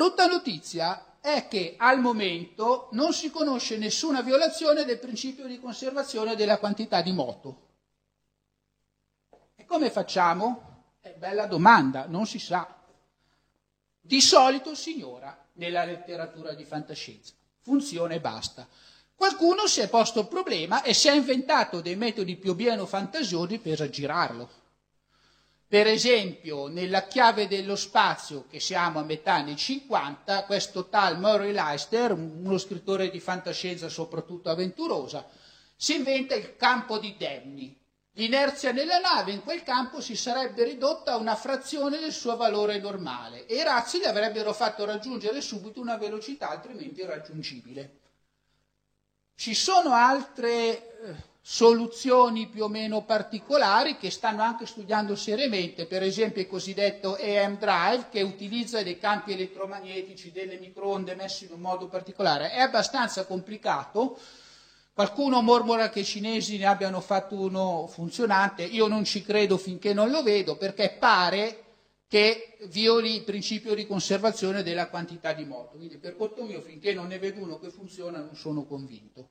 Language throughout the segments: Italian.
brutta notizia è che al momento non si conosce nessuna violazione del principio di conservazione della quantità di moto. E come facciamo? È bella domanda, non si sa. Di solito si ignora nella letteratura di fantascienza. Funziona e basta. Qualcuno si è posto il problema e si è inventato dei metodi più o meno fantasiosi per aggirarlo. Per esempio, nella chiave dello spazio, che siamo a metà anni 50, questo tal Murray Leister, uno scrittore di fantascienza soprattutto avventurosa, si inventa il campo di Demni. L'inerzia nella nave in quel campo si sarebbe ridotta a una frazione del suo valore normale e i razzi le avrebbero fatto raggiungere subito una velocità altrimenti irraggiungibile. Ci sono altre eh, soluzioni più o meno particolari che stanno anche studiando seriamente, per esempio il cosiddetto AM Drive che utilizza dei campi elettromagnetici, delle microonde messe in un modo particolare. È abbastanza complicato. Qualcuno mormora che i cinesi ne abbiano fatto uno funzionante, io non ci credo finché non lo vedo perché pare che violi il principio di conservazione della quantità di moto. Quindi per conto mio finché non ne vedo uno che funziona non sono convinto.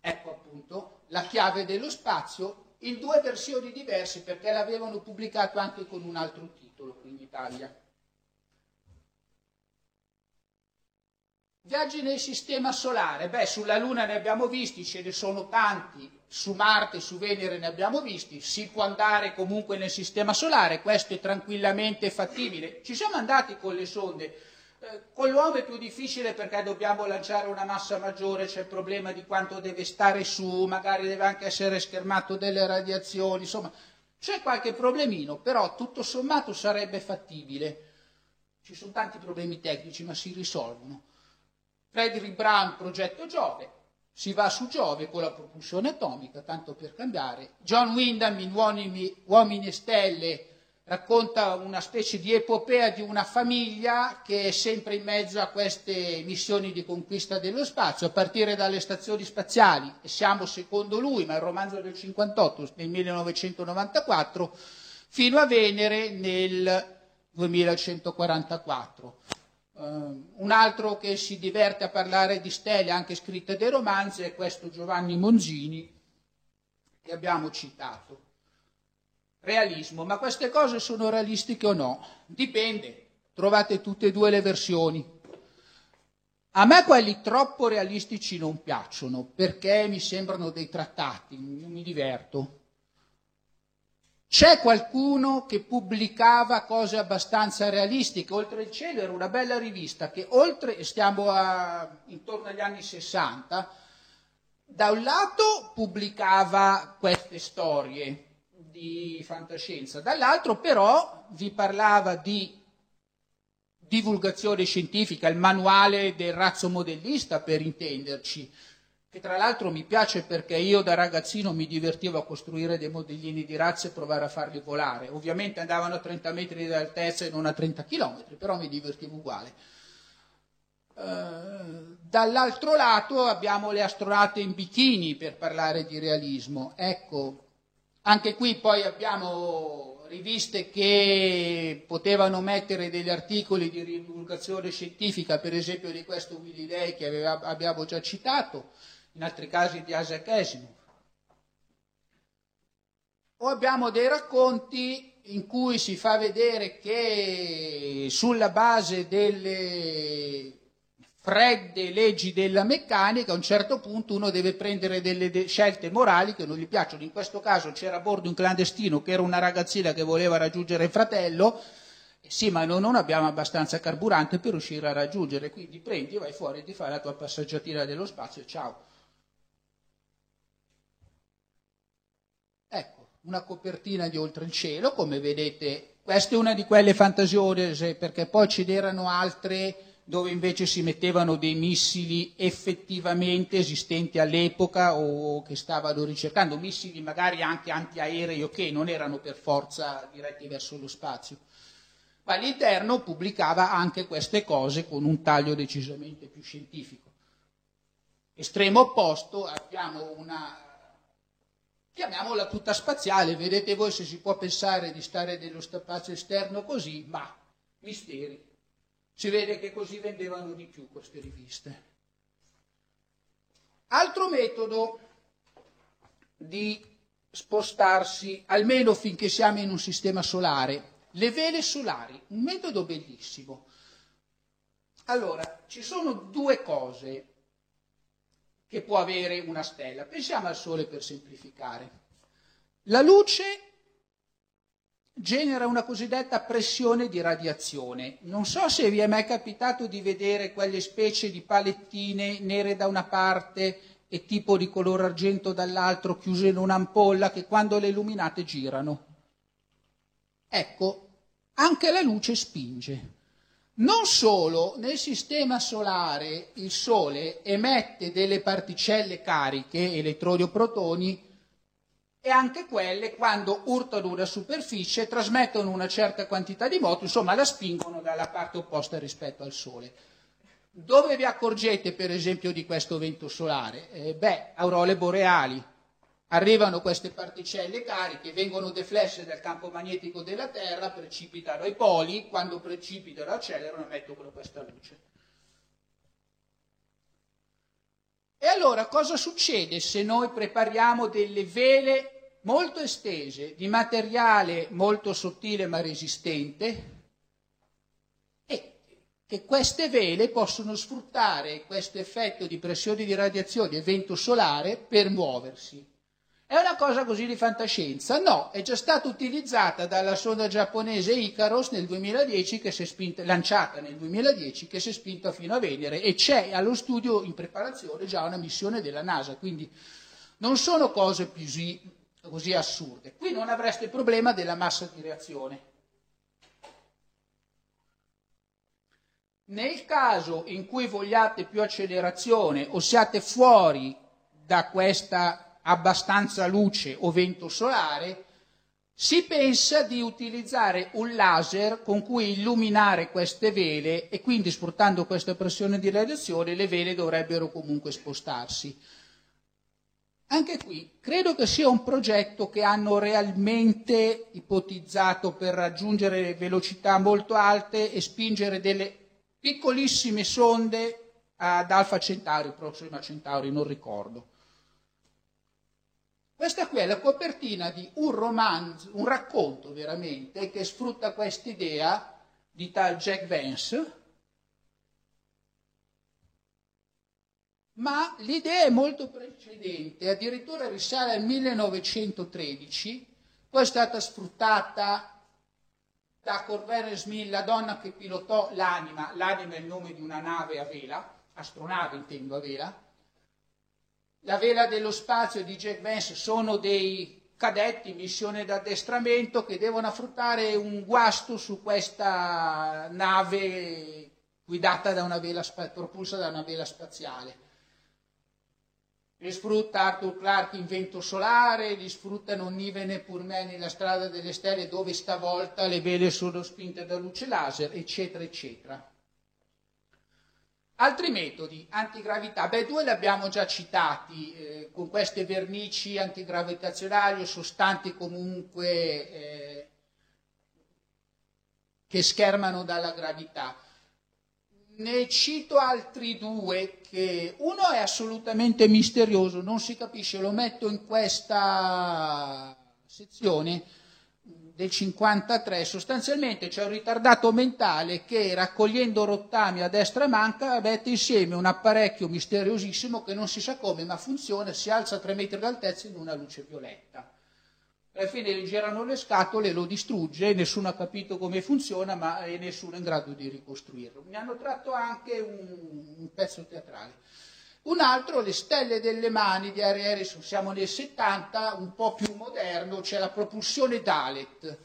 Ecco appunto la chiave dello spazio in due versioni diverse perché l'avevano pubblicato anche con un altro titolo qui in Italia. Viaggi nel sistema solare, beh sulla Luna ne abbiamo visti, ce ne sono tanti, su Marte, su Venere ne abbiamo visti, si può andare comunque nel sistema solare, questo è tranquillamente fattibile. Ci siamo andati con le sonde, con l'uomo è più difficile perché dobbiamo lanciare una massa maggiore, c'è il problema di quanto deve stare su, magari deve anche essere schermato delle radiazioni, insomma c'è qualche problemino, però tutto sommato sarebbe fattibile. Ci sono tanti problemi tecnici ma si risolvono. Frederick Brown, progetto Giove, si va su Giove con la propulsione atomica, tanto per cambiare. John Wyndham in Uomini, Uomini e Stelle racconta una specie di epopea di una famiglia che è sempre in mezzo a queste missioni di conquista dello spazio, a partire dalle stazioni spaziali, e siamo secondo lui, ma il romanzo del 58, nel 1994, fino a Venere nel 2144. Uh, un altro che si diverte a parlare di stelle, anche scritte dei romanzi, è questo Giovanni Monzini, che abbiamo citato. Realismo, ma queste cose sono realistiche o no? Dipende, trovate tutte e due le versioni. A me quelli troppo realistici non piacciono perché mi sembrano dei trattati, non mi diverto. C'è qualcuno che pubblicava cose abbastanza realistiche, oltre il cielo era una bella rivista che oltre, stiamo a, intorno agli anni 60, da un lato pubblicava queste storie di fantascienza, dall'altro però vi parlava di divulgazione scientifica, il manuale del razzo modellista per intenderci, che tra l'altro mi piace perché io da ragazzino mi divertivo a costruire dei modellini di razze e provare a farli volare. Ovviamente andavano a 30 metri di altezza e non a 30 km, però mi divertivo uguale. Uh, dall'altro lato abbiamo le astronauti in bikini per parlare di realismo. Ecco, anche qui poi abbiamo riviste che potevano mettere degli articoli di divulgazione scientifica, per esempio di questo Willy Day che aveva, abbiamo già citato, in altri casi di Isaac Asimov. o abbiamo dei racconti in cui si fa vedere che sulla base delle fredde leggi della meccanica a un certo punto uno deve prendere delle de- scelte morali che non gli piacciono. In questo caso c'era a bordo un clandestino che era una ragazzina che voleva raggiungere il fratello. Sì, ma noi non abbiamo abbastanza carburante per riuscire a raggiungere, quindi prendi, vai fuori, ti fai la tua passeggiatina dello spazio e ciao. Ecco, una copertina di Oltre il cielo, come vedete, questa è una di quelle fantasiose, perché poi ce n'erano altre dove invece si mettevano dei missili effettivamente esistenti all'epoca o che stavano ricercando, missili magari anche antiaerei o che non erano per forza diretti verso lo spazio. Ma all'interno pubblicava anche queste cose con un taglio decisamente più scientifico. Estremo opposto abbiamo una, chiamiamola tutta spaziale, vedete voi se si può pensare di stare nello spazio esterno così, ma misteri. Si vede che così vendevano di più queste riviste. Altro metodo di spostarsi, almeno finché siamo in un sistema solare, le vele solari, un metodo bellissimo. Allora, ci sono due cose che può avere una stella. Pensiamo al Sole per semplificare. La luce genera una cosiddetta pressione di radiazione. Non so se vi è mai capitato di vedere quelle specie di palettine nere da una parte e tipo di colore argento dall'altro chiuse in un'ampolla che quando le illuminate girano. Ecco, anche la luce spinge. Non solo nel sistema solare il Sole emette delle particelle cariche, elettroni o protoni, e anche quelle quando urtano una superficie trasmettono una certa quantità di moto, insomma la spingono dalla parte opposta rispetto al Sole. Dove vi accorgete per esempio di questo vento solare? Eh, beh, aurole boreali. Arrivano queste particelle cariche, vengono deflesse dal campo magnetico della Terra, precipitano ai poli, quando precipitano accelerano e emettono questa luce. E allora cosa succede se noi prepariamo delle vele molto estese, di materiale molto sottile ma resistente? E che queste vele possono sfruttare questo effetto di pressione di radiazione e vento solare per muoversi. È una cosa così di fantascienza? No, è già stata utilizzata dalla sonda giapponese Icaros nel 2010, che si è spinta, lanciata nel 2010, che si è spinta fino a Venere e c'è allo studio in preparazione già una missione della NASA, quindi non sono cose così, così assurde. Qui non avreste il problema della massa di reazione. Nel caso in cui vogliate più accelerazione o siate fuori da questa abbastanza luce o vento solare, si pensa di utilizzare un laser con cui illuminare queste vele e quindi sfruttando questa pressione di radiazione le vele dovrebbero comunque spostarsi. Anche qui credo che sia un progetto che hanno realmente ipotizzato per raggiungere velocità molto alte e spingere delle piccolissime sonde ad Alfa Centauri, Proxima Centauri, non ricordo. Questa qui è la copertina di un romanzo, un racconto veramente, che sfrutta questa idea di tal Jack Vance, ma l'idea è molto precedente, addirittura risale al 1913, poi è stata sfruttata da Corvere Smith, la donna che pilotò l'anima, l'anima è il nome di una nave a vela, astronave intendo a vela, la vela dello spazio di Jack Vance sono dei cadetti, missione d'addestramento, che devono affrontare un guasto su questa nave guidata da una vela, propulsa da una vela spaziale. Li sfrutta Arthur Clarke in vento solare, li sfruttano Niven e Purman nella strada delle stelle dove stavolta le vele sono spinte da luce laser, eccetera, eccetera. Altri metodi, antigravità, beh due li abbiamo già citati, eh, con queste vernici antigravitazionali o sostanti comunque eh, che schermano dalla gravità. Ne cito altri due che uno è assolutamente misterioso, non si capisce, lo metto in questa sezione del 53 sostanzialmente c'è un ritardato mentale che raccogliendo rottami a destra e manca mette insieme un apparecchio misteriosissimo che non si sa come ma funziona, si alza a 3 metri d'altezza in una luce violetta. Alla fine gli girano le scatole, lo distrugge, nessuno ha capito come funziona ma è nessuno in grado di ricostruirlo. Mi hanno tratto anche un, un pezzo teatrale. Un altro, le stelle delle mani di Harry Harrison, siamo nel 70, un po' più moderno, c'è la propulsione Dalet,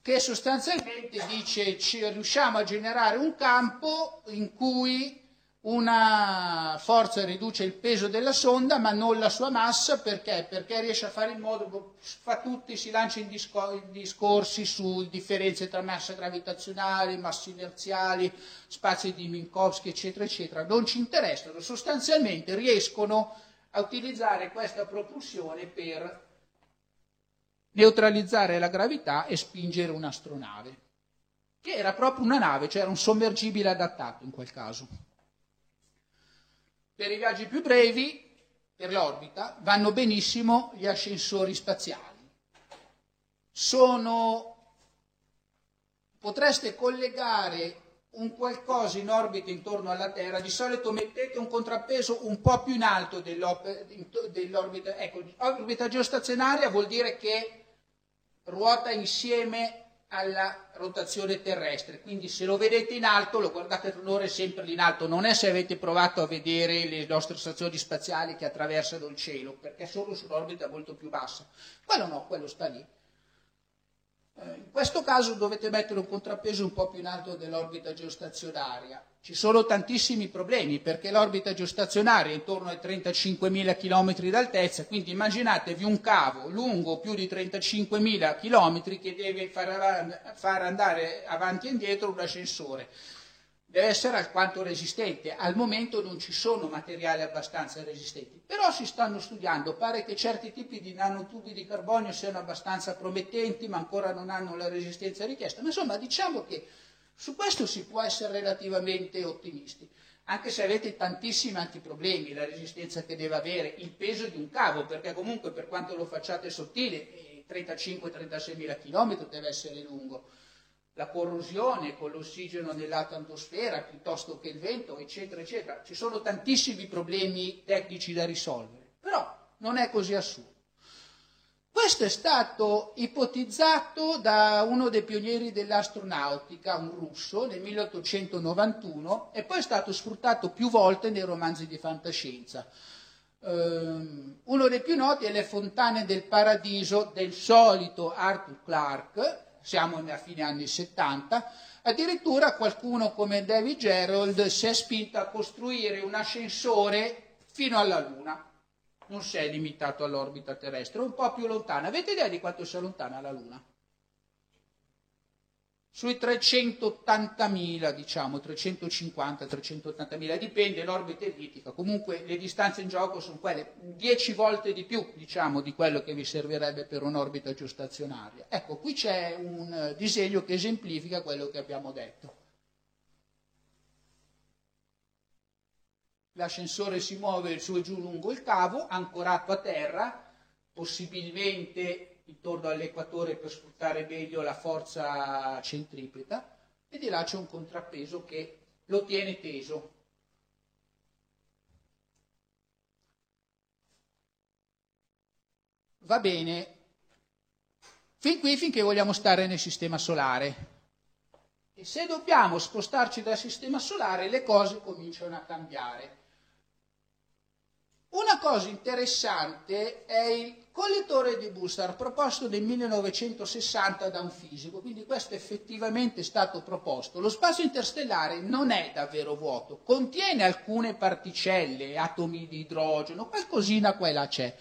che sostanzialmente dice ci riusciamo a generare un campo in cui una forza riduce il peso della sonda ma non la sua massa perché? Perché riesce a fare in modo, fa tutti, si lancia in, discor- in discorsi su differenze tra massa gravitazionale, masse inerziali, spazi di Minkowski eccetera eccetera, non ci interessano, sostanzialmente riescono a utilizzare questa propulsione per neutralizzare la gravità e spingere un'astronave, che era proprio una nave, cioè era un sommergibile adattato in quel caso. Per i viaggi più brevi, per l'orbita, vanno benissimo gli ascensori spaziali. Sono... Potreste collegare un qualcosa in orbita intorno alla Terra, di solito mettete un contrappeso un po' più in alto dell'orbita. Ecco, orbita geostazionaria vuol dire che ruota insieme alla rotazione terrestre, quindi se lo vedete in alto lo guardate un'ora sempre lì in alto, non è se avete provato a vedere le nostre stazioni spaziali che attraversano il cielo, perché sono su un'orbita molto più bassa, quello no, quello sta lì. Eh, in questo caso dovete mettere un contrappeso un po' più in alto dell'orbita geostazionaria. Ci sono tantissimi problemi perché l'orbita geostazionaria è intorno ai 35.000 km d'altezza, quindi immaginatevi un cavo lungo più di 35.000 km che deve far, far andare avanti e indietro un ascensore. Deve essere alquanto resistente. Al momento non ci sono materiali abbastanza resistenti, però si stanno studiando. Pare che certi tipi di nanotubi di carbonio siano abbastanza promettenti, ma ancora non hanno la resistenza richiesta. Ma insomma, diciamo che su questo si può essere relativamente ottimisti, anche se avete tantissimi altri problemi, la resistenza che deve avere, il peso di un cavo, perché comunque per quanto lo facciate sottile, 35-36 mila km deve essere lungo la corrosione con l'ossigeno nell'atmosfera piuttosto che il vento, eccetera, eccetera. Ci sono tantissimi problemi tecnici da risolvere, però non è così assurdo. Questo è stato ipotizzato da uno dei pionieri dell'astronautica, un russo, nel 1891 e poi è stato sfruttato più volte nei romanzi di fantascienza. Um, uno dei più noti è Le fontane del paradiso del solito Arthur Clarke, siamo a fine anni 70, addirittura qualcuno come David Gerald si è spinto a costruire un ascensore fino alla Luna. Non si è limitato all'orbita terrestre, un po' più lontana. Avete idea di quanto sia lontana la Luna? Sui 380.000, diciamo, 350, 380.000, dipende l'orbita ellittica, comunque le distanze in gioco sono quelle 10 volte di più, diciamo, di quello che vi servirebbe per un'orbita geostazionaria. Ecco, qui c'è un eh, disegno che esemplifica quello che abbiamo detto. L'ascensore si muove su e giù lungo il cavo, ancorato a terra, possibilmente intorno all'equatore per sfruttare meglio la forza centripeta e di là c'è un contrappeso che lo tiene teso. Va bene, fin qui finché vogliamo stare nel sistema solare. E se dobbiamo spostarci dal sistema solare le cose cominciano a cambiare. Una cosa interessante è il collettore di Bussard proposto nel 1960 da un fisico, quindi questo effettivamente è stato proposto. Lo spazio interstellare non è davvero vuoto, contiene alcune particelle, atomi di idrogeno, qualcosina qua e là c'è.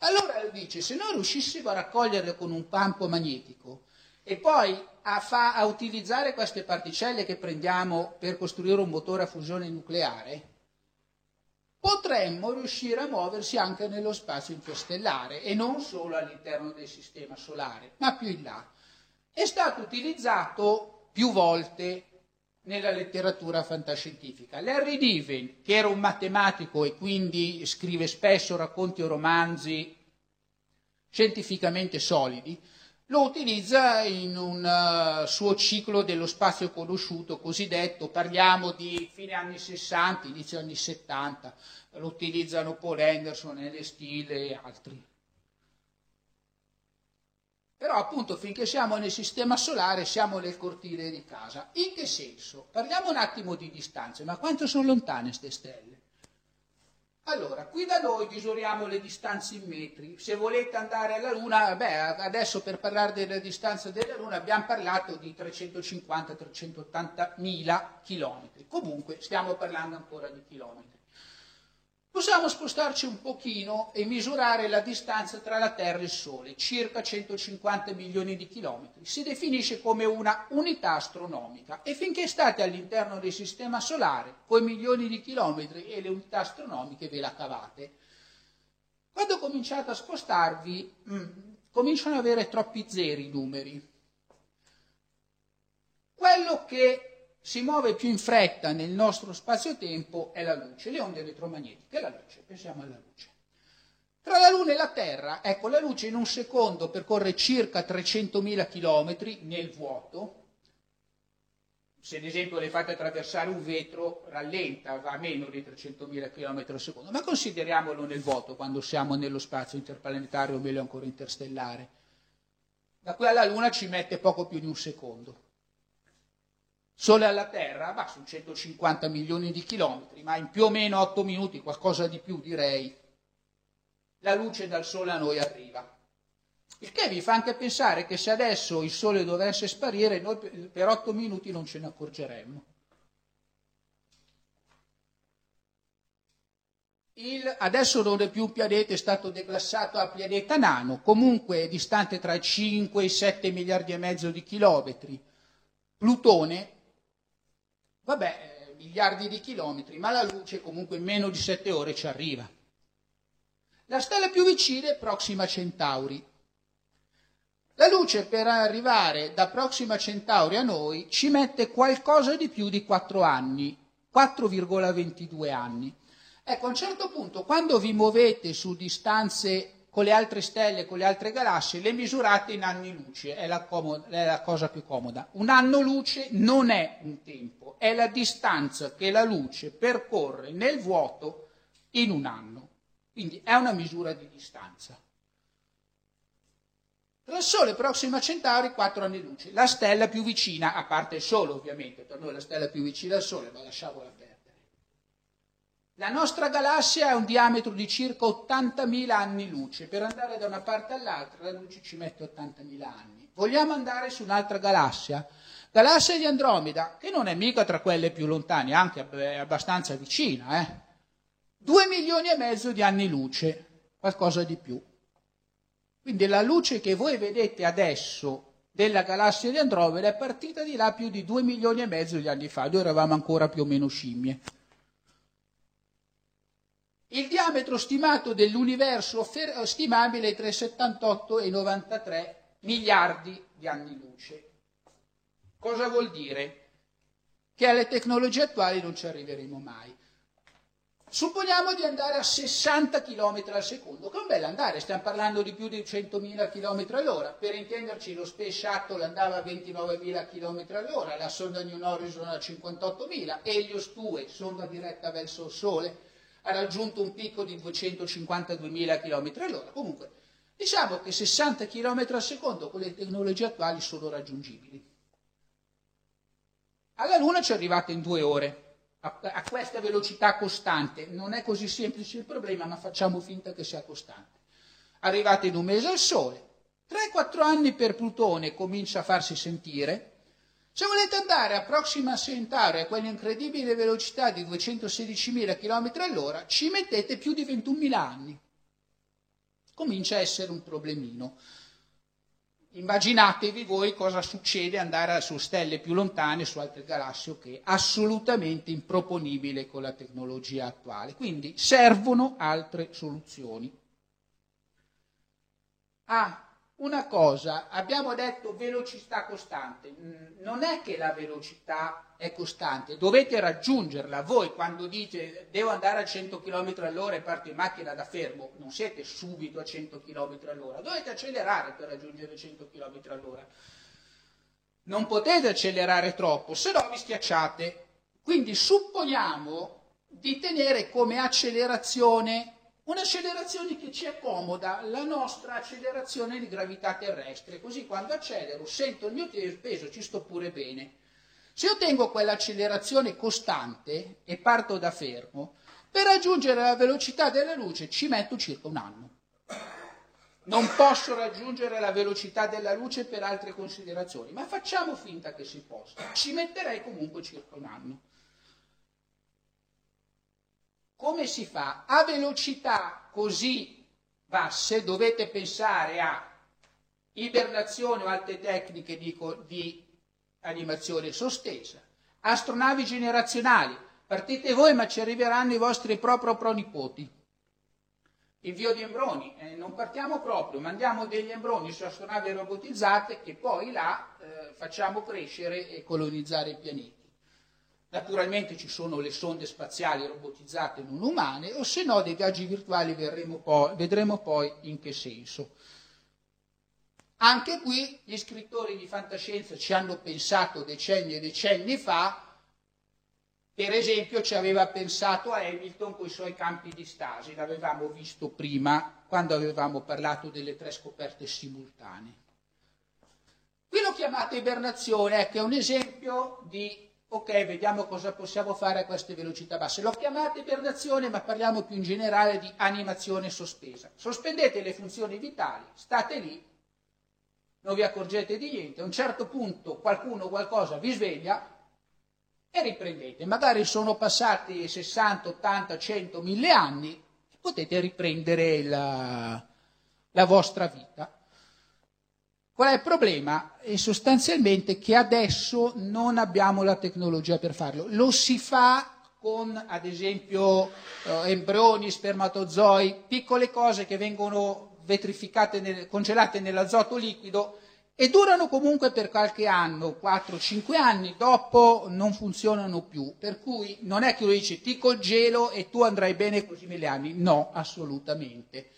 Allora dice, se noi riuscissimo a raccoglierle con un campo magnetico e poi a, fa, a utilizzare queste particelle che prendiamo per costruire un motore a fusione nucleare, potremmo riuscire a muoversi anche nello spazio interstellare e non solo all'interno del sistema solare, ma più in là. È stato utilizzato più volte nella letteratura fantascientifica. Larry Niven, che era un matematico e quindi scrive spesso racconti o romanzi scientificamente solidi, lo utilizza in un uh, suo ciclo dello spazio conosciuto cosiddetto, parliamo di fine anni 60, inizio anni 70, lo utilizzano Paul Anderson, L. Steele e altri. Però appunto finché siamo nel sistema solare siamo nel cortile di casa. In che senso? Parliamo un attimo di distanze, ma quanto sono lontane queste stelle? Allora, qui da noi misuriamo le distanze in metri. Se volete andare alla Luna, beh, adesso per parlare della distanza della Luna abbiamo parlato di 350-380 mila chilometri. Comunque stiamo parlando ancora di chilometri. Possiamo spostarci un pochino e misurare la distanza tra la Terra e il Sole, circa 150 milioni di chilometri. Si definisce come una unità astronomica e finché state all'interno del Sistema Solare, con milioni di chilometri e le unità astronomiche ve la cavate. Quando cominciate a spostarvi, mh, cominciano ad avere troppi zeri i numeri. Quello che si muove più in fretta nel nostro spazio-tempo è la luce, le onde elettromagnetiche, la luce, pensiamo alla luce. Tra la Luna e la Terra, ecco, la luce in un secondo percorre circa 300.000 km nel vuoto. Se ad esempio le fate attraversare un vetro, rallenta, va a meno di 300.000 km al secondo, ma consideriamolo nel vuoto quando siamo nello spazio interplanetario o meglio ancora interstellare. Da qui alla Luna ci mette poco più di un secondo. Sole alla Terra, ma sono 150 milioni di chilometri, ma in più o meno 8 minuti, qualcosa di più direi, la luce dal Sole a noi arriva. Il che vi fa anche pensare che se adesso il Sole dovesse sparire, noi per 8 minuti non ce ne accorgeremmo. Il, adesso non è più un pianeta, è stato declassato a pianeta nano, comunque è distante tra 5 e 7 miliardi e mezzo di chilometri. Plutone vabbè, miliardi di chilometri, ma la luce comunque in meno di sette ore ci arriva. La stella più vicina è Proxima Centauri. La luce per arrivare da Proxima Centauri a noi ci mette qualcosa di più di 4 anni, 4,22 anni. Ecco, a un certo punto, quando vi muovete su distanze con le altre stelle, con le altre galassie, le misurate in anni luce, è la, comoda, è la cosa più comoda. Un anno luce non è un tempo, è la distanza che la luce percorre nel vuoto in un anno. Quindi è una misura di distanza. Tra il Sole e Proxima Centauri 4 anni luce, la stella più vicina, a parte il Sole ovviamente, per noi la stella più vicina al Sole, ma lasciamola perdere. La nostra galassia ha un diametro di circa 80.000 anni luce. Per andare da una parte all'altra la luce ci mette 80.000 anni. Vogliamo andare su un'altra galassia? Galassia di Andromeda, che non è mica tra quelle più lontane, anche abbastanza vicina, eh? Due milioni e mezzo di anni luce, qualcosa di più. Quindi la luce che voi vedete adesso della galassia di Andromeda è partita di là più di due milioni e mezzo di anni fa, noi eravamo ancora più o meno scimmie. Il diametro stimato dell'universo stimabile è tra 78 e 93 miliardi di anni luce. Cosa vuol dire? Che alle tecnologie attuali non ci arriveremo mai. Supponiamo di andare a 60 km al secondo, che è un bel andare, stiamo parlando di più di 100.000 km all'ora. Per intenderci, lo Space Shuttle andava a 29.000 km all'ora, la sonda New Horizon a 58.000, Helios 2, sonda diretta verso il Sole, ha raggiunto un picco di 252.000 km all'ora. Comunque, diciamo che 60 km al secondo con le tecnologie attuali sono raggiungibili. Alla Luna ci arrivate in due ore, a, a questa velocità costante. Non è così semplice il problema, ma facciamo finta che sia costante. Arrivate in un mese al Sole. 3-4 anni per Plutone comincia a farsi sentire, se volete andare a Proxima Centauri a quell'incredibile velocità di 216.000 km all'ora, ci mettete più di 21.000 anni. Comincia a essere un problemino. Immaginatevi voi cosa succede andare su stelle più lontane, su altre galassie, che è assolutamente improponibile con la tecnologia attuale. Quindi servono altre soluzioni. Ah, una cosa, abbiamo detto velocità costante, Mm, non è che la velocità è costante, dovete raggiungerla. Voi quando dite devo andare a 100 km all'ora e parto in macchina da fermo, non siete subito a 100 km all'ora, dovete accelerare per raggiungere 100 km all'ora. Non potete accelerare troppo, se no vi schiacciate. Quindi supponiamo di tenere come accelerazione un'accelerazione che ci accomoda la nostra accelerazione di gravità terrestre, così quando accelero sento il mio peso, ci sto pure bene. Se io tengo quell'accelerazione costante e parto da fermo, per raggiungere la velocità della luce ci metto circa un anno. Non posso raggiungere la velocità della luce per altre considerazioni, ma facciamo finta che si possa. Ci metterei comunque circa un anno. Come si fa? A velocità così basse dovete pensare a ibernazione o altre tecniche di, di animazione sospesa, astronavi generazionali, partite voi ma ci arriveranno i vostri proprio pronipoti. Invio di embroni, eh, non partiamo proprio, mandiamo degli embroni su astronavi robotizzate e poi là eh, facciamo crescere e colonizzare i pianeti. Naturalmente ci sono le sonde spaziali robotizzate non umane, o se no dei viaggi virtuali poi, vedremo poi in che senso. Anche qui gli scrittori di fantascienza ci hanno pensato decenni e decenni fa, per esempio ci aveva pensato Hamilton con i suoi campi di stasi, l'avevamo visto prima quando avevamo parlato delle tre scoperte simultanee. Qui lo chiamate ibernazione, ecco, è un esempio di ok, vediamo cosa possiamo fare a queste velocità basse. L'ho chiamata ibernazione, ma parliamo più in generale di animazione sospesa. Sospendete le funzioni vitali, state lì, non vi accorgete di niente, a un certo punto qualcuno qualcosa vi sveglia e riprendete. Magari sono passati 60, 80, 100, 1000 anni potete riprendere la, la vostra vita. Qual è il problema? È sostanzialmente che adesso non abbiamo la tecnologia per farlo. Lo si fa con, ad esempio, eh, embrioni, spermatozoi, piccole cose che vengono vetrificate, nel, congelate nell'azoto liquido e durano comunque per qualche anno, 4-5 anni, dopo non funzionano più. Per cui non è che lo dice ti congelo e tu andrai bene così mille anni. No, assolutamente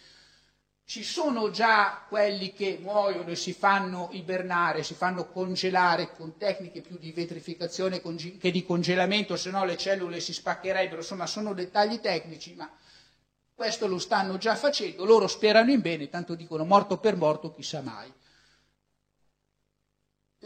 ci sono già quelli che muoiono e si fanno ibernare, si fanno congelare con tecniche più di vetrificazione che di congelamento, se no le cellule si spaccherebbero, insomma sono dettagli tecnici, ma questo lo stanno già facendo, loro sperano in bene, tanto dicono morto per morto, chissà mai.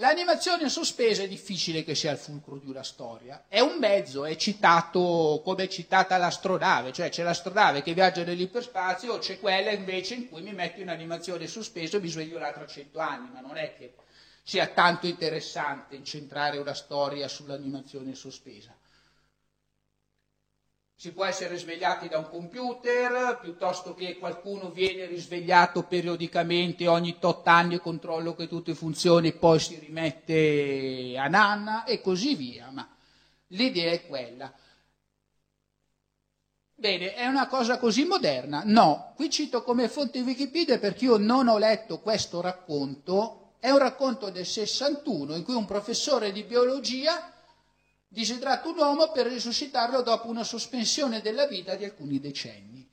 L'animazione sospesa è difficile che sia il fulcro di una storia, è un mezzo, è citato come è citata l'astronave, cioè c'è l'astronave che viaggia nell'iperspazio, c'è quella invece in cui mi metto in animazione sospesa e mi sveglio là tra cento anni, ma non è che sia tanto interessante incentrare una storia sull'animazione sospesa si può essere svegliati da un computer, piuttosto che qualcuno viene risvegliato periodicamente ogni tot anni controllo che tutto funzioni e poi si rimette a nanna e così via. Ma l'idea è quella. Bene, è una cosa così moderna? No, qui cito come fonte Wikipedia perché io non ho letto questo racconto, è un racconto del 61 in cui un professore di biologia disidrata un uomo per risuscitarlo dopo una sospensione della vita di alcuni decenni.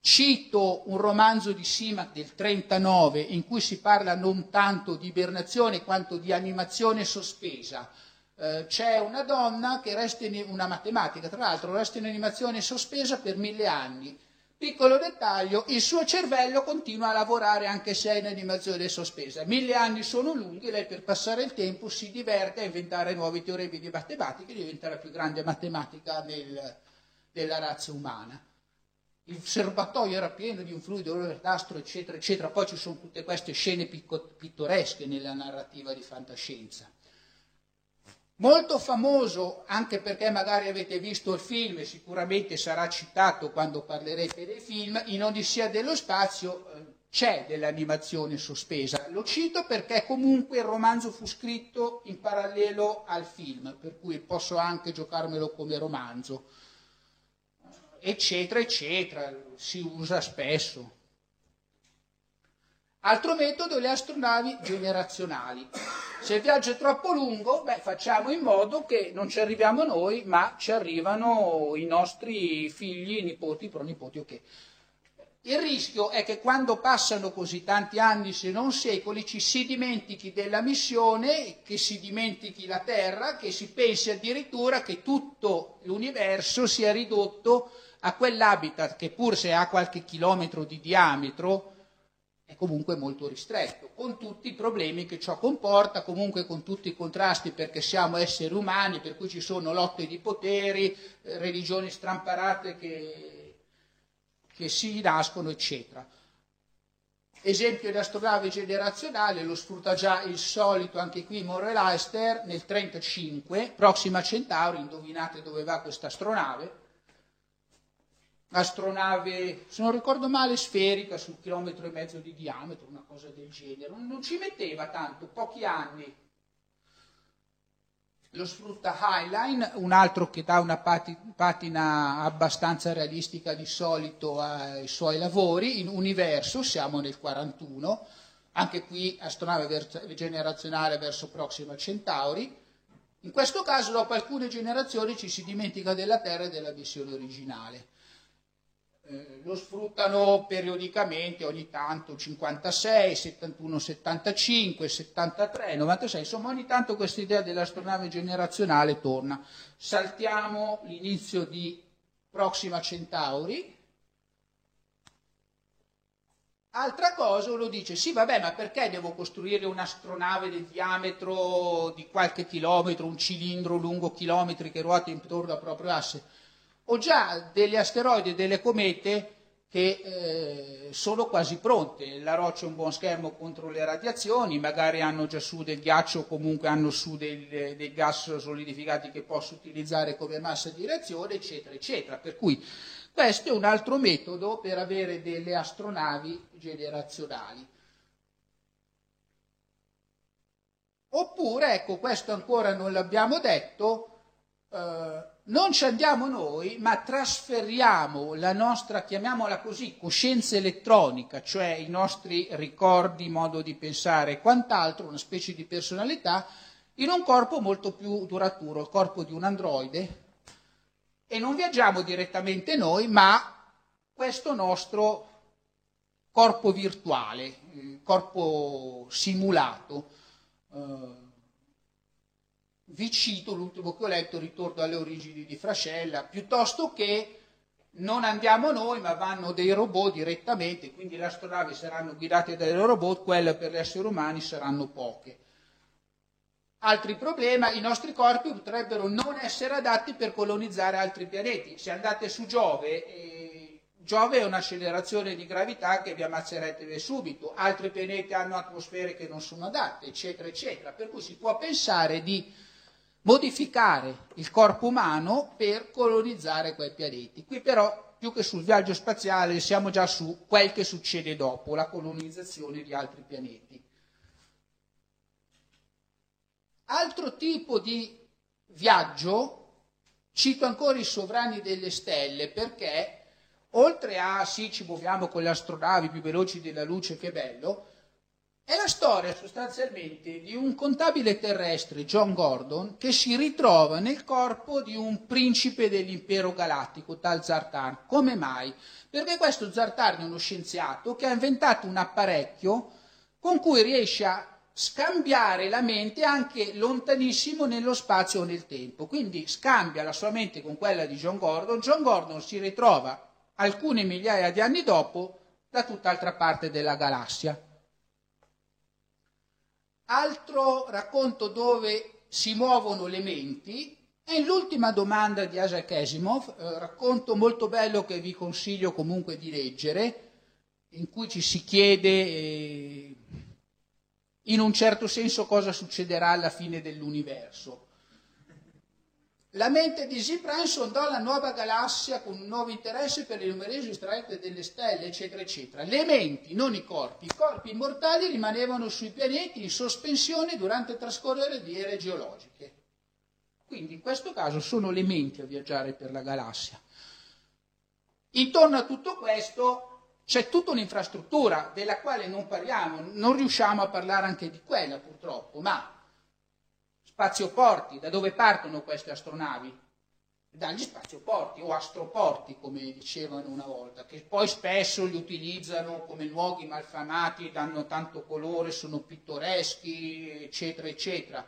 Cito un romanzo di Simak del 39 in cui si parla non tanto di ibernazione quanto di animazione sospesa. Eh, c'è una donna che resta in una matematica, tra l'altro, resta in animazione sospesa per mille anni Piccolo dettaglio, il suo cervello continua a lavorare anche se è in animazione sospesa. Mille anni sono lunghi, lei per passare il tempo si diverte a inventare nuovi teoremi di matematica e diventa la più grande matematica del, della razza umana. Il serbatoio era pieno di un fluido verdastro, eccetera, eccetera. Poi ci sono tutte queste scene pittoresche nella narrativa di fantascienza. Molto famoso, anche perché magari avete visto il film e sicuramente sarà citato quando parlerete dei film, in Odissea dello spazio eh, c'è dell'animazione sospesa. Lo cito perché comunque il romanzo fu scritto in parallelo al film, per cui posso anche giocarmelo come romanzo, eccetera, eccetera, si usa spesso. Altro metodo, le astronavi generazionali. Se il viaggio è troppo lungo, beh, facciamo in modo che non ci arriviamo noi, ma ci arrivano i nostri figli, nipoti, pronipoti, ok. Il rischio è che quando passano così tanti anni, se non secoli, ci si dimentichi della missione, che si dimentichi la Terra, che si pensi addirittura che tutto l'universo sia ridotto a quell'habitat che pur se ha qualche chilometro di diametro, è comunque molto ristretto, con tutti i problemi che ciò comporta, comunque con tutti i contrasti perché siamo esseri umani, per cui ci sono lotte di poteri, eh, religioni stramparate che, che si nascono, eccetera. Esempio di astronave generazionale, lo sfrutta già il solito, anche qui Morre Leicester, nel 1935, Proxima Centauri, indovinate dove va questa astronave, astronave, se non ricordo male, sferica sul chilometro e mezzo di diametro, una cosa del genere. Non, ci metteva tanto, pochi anni. Lo sfrutta Highline, un altro che dà una pati, patina abbastanza realistica di solito ai suoi lavori. In Universo siamo nel 41, anche qui astronave generazionale verso Proxima Centauri. In questo caso, dopo alcune generazioni, ci si dimentica della Terra e della missione originale. Eh, lo sfruttano periodicamente, ogni tanto 56, 71, 75, 73, 96, insomma ogni tanto questa idea dell'astronave generazionale torna. Saltiamo l'inizio di Proxima Centauri. Altra cosa uno dice, sì vabbè, ma perché devo costruire un'astronave del diametro di qualche chilometro, un cilindro lungo chilometri che ruota intorno al proprio asse? Ho già degli asteroidi e delle comete che eh, sono quasi pronte. La roccia è un buon schermo contro le radiazioni, magari hanno già su del ghiaccio o comunque hanno su del, dei gas solidificati che posso utilizzare come massa di reazione, eccetera, eccetera. Per cui questo è un altro metodo per avere delle astronavi generazionali. Oppure, ecco, questo ancora non l'abbiamo detto, eh, non ci andiamo noi, ma trasferiamo la nostra, chiamiamola così, coscienza elettronica, cioè i nostri ricordi, modo di pensare e quant'altro, una specie di personalità, in un corpo molto più duraturo, il corpo di un androide, e non viaggiamo direttamente noi, ma questo nostro corpo virtuale, corpo simulato. Eh, vi cito l'ultimo che ho letto, Ritorno alle origini di Frascella, piuttosto che non andiamo noi, ma vanno dei robot direttamente, quindi le astronavi saranno guidate dai robot, quelle per gli esseri umani saranno poche. Altri problema, i nostri corpi potrebbero non essere adatti per colonizzare altri pianeti. Se andate su Giove, eh, Giove è un'accelerazione di gravità che vi ammazzerete subito, altri pianeti hanno atmosfere che non sono adatte, eccetera, eccetera. Per cui si può pensare di modificare il corpo umano per colonizzare quei pianeti. Qui però, più che sul viaggio spaziale, siamo già su quel che succede dopo, la colonizzazione di altri pianeti. Altro tipo di viaggio, cito ancora i sovrani delle stelle, perché oltre a sì, ci muoviamo con le astronavi più veloci della luce, che bello, è la storia sostanzialmente di un contabile terrestre, John Gordon, che si ritrova nel corpo di un principe dell'impero galattico, tal Zartan. Come mai? Perché questo Zartan è uno scienziato che ha inventato un apparecchio con cui riesce a scambiare la mente anche lontanissimo nello spazio o nel tempo. Quindi scambia la sua mente con quella di John Gordon. John Gordon si ritrova alcune migliaia di anni dopo da tutt'altra parte della galassia. Altro racconto dove si muovono le menti è l'ultima domanda di Isaac Asimov, eh, racconto molto bello che vi consiglio comunque di leggere, in cui ci si chiede eh, in un certo senso cosa succederà alla fine dell'universo. La mente di Zipran sondò la nuova galassia con un nuovo interesse per le numerose strette delle stelle, eccetera, eccetera. Le menti, non i corpi. I corpi immortali rimanevano sui pianeti in sospensione durante il trascorrere di ere geologiche. Quindi in questo caso sono le menti a viaggiare per la galassia. Intorno a tutto questo c'è tutta un'infrastruttura della quale non parliamo, non riusciamo a parlare anche di quella purtroppo, ma spazioporti, da dove partono queste astronavi? Dagli spazioporti o astroporti, come dicevano una volta, che poi spesso li utilizzano come luoghi malfamati, danno tanto colore, sono pittoreschi, eccetera, eccetera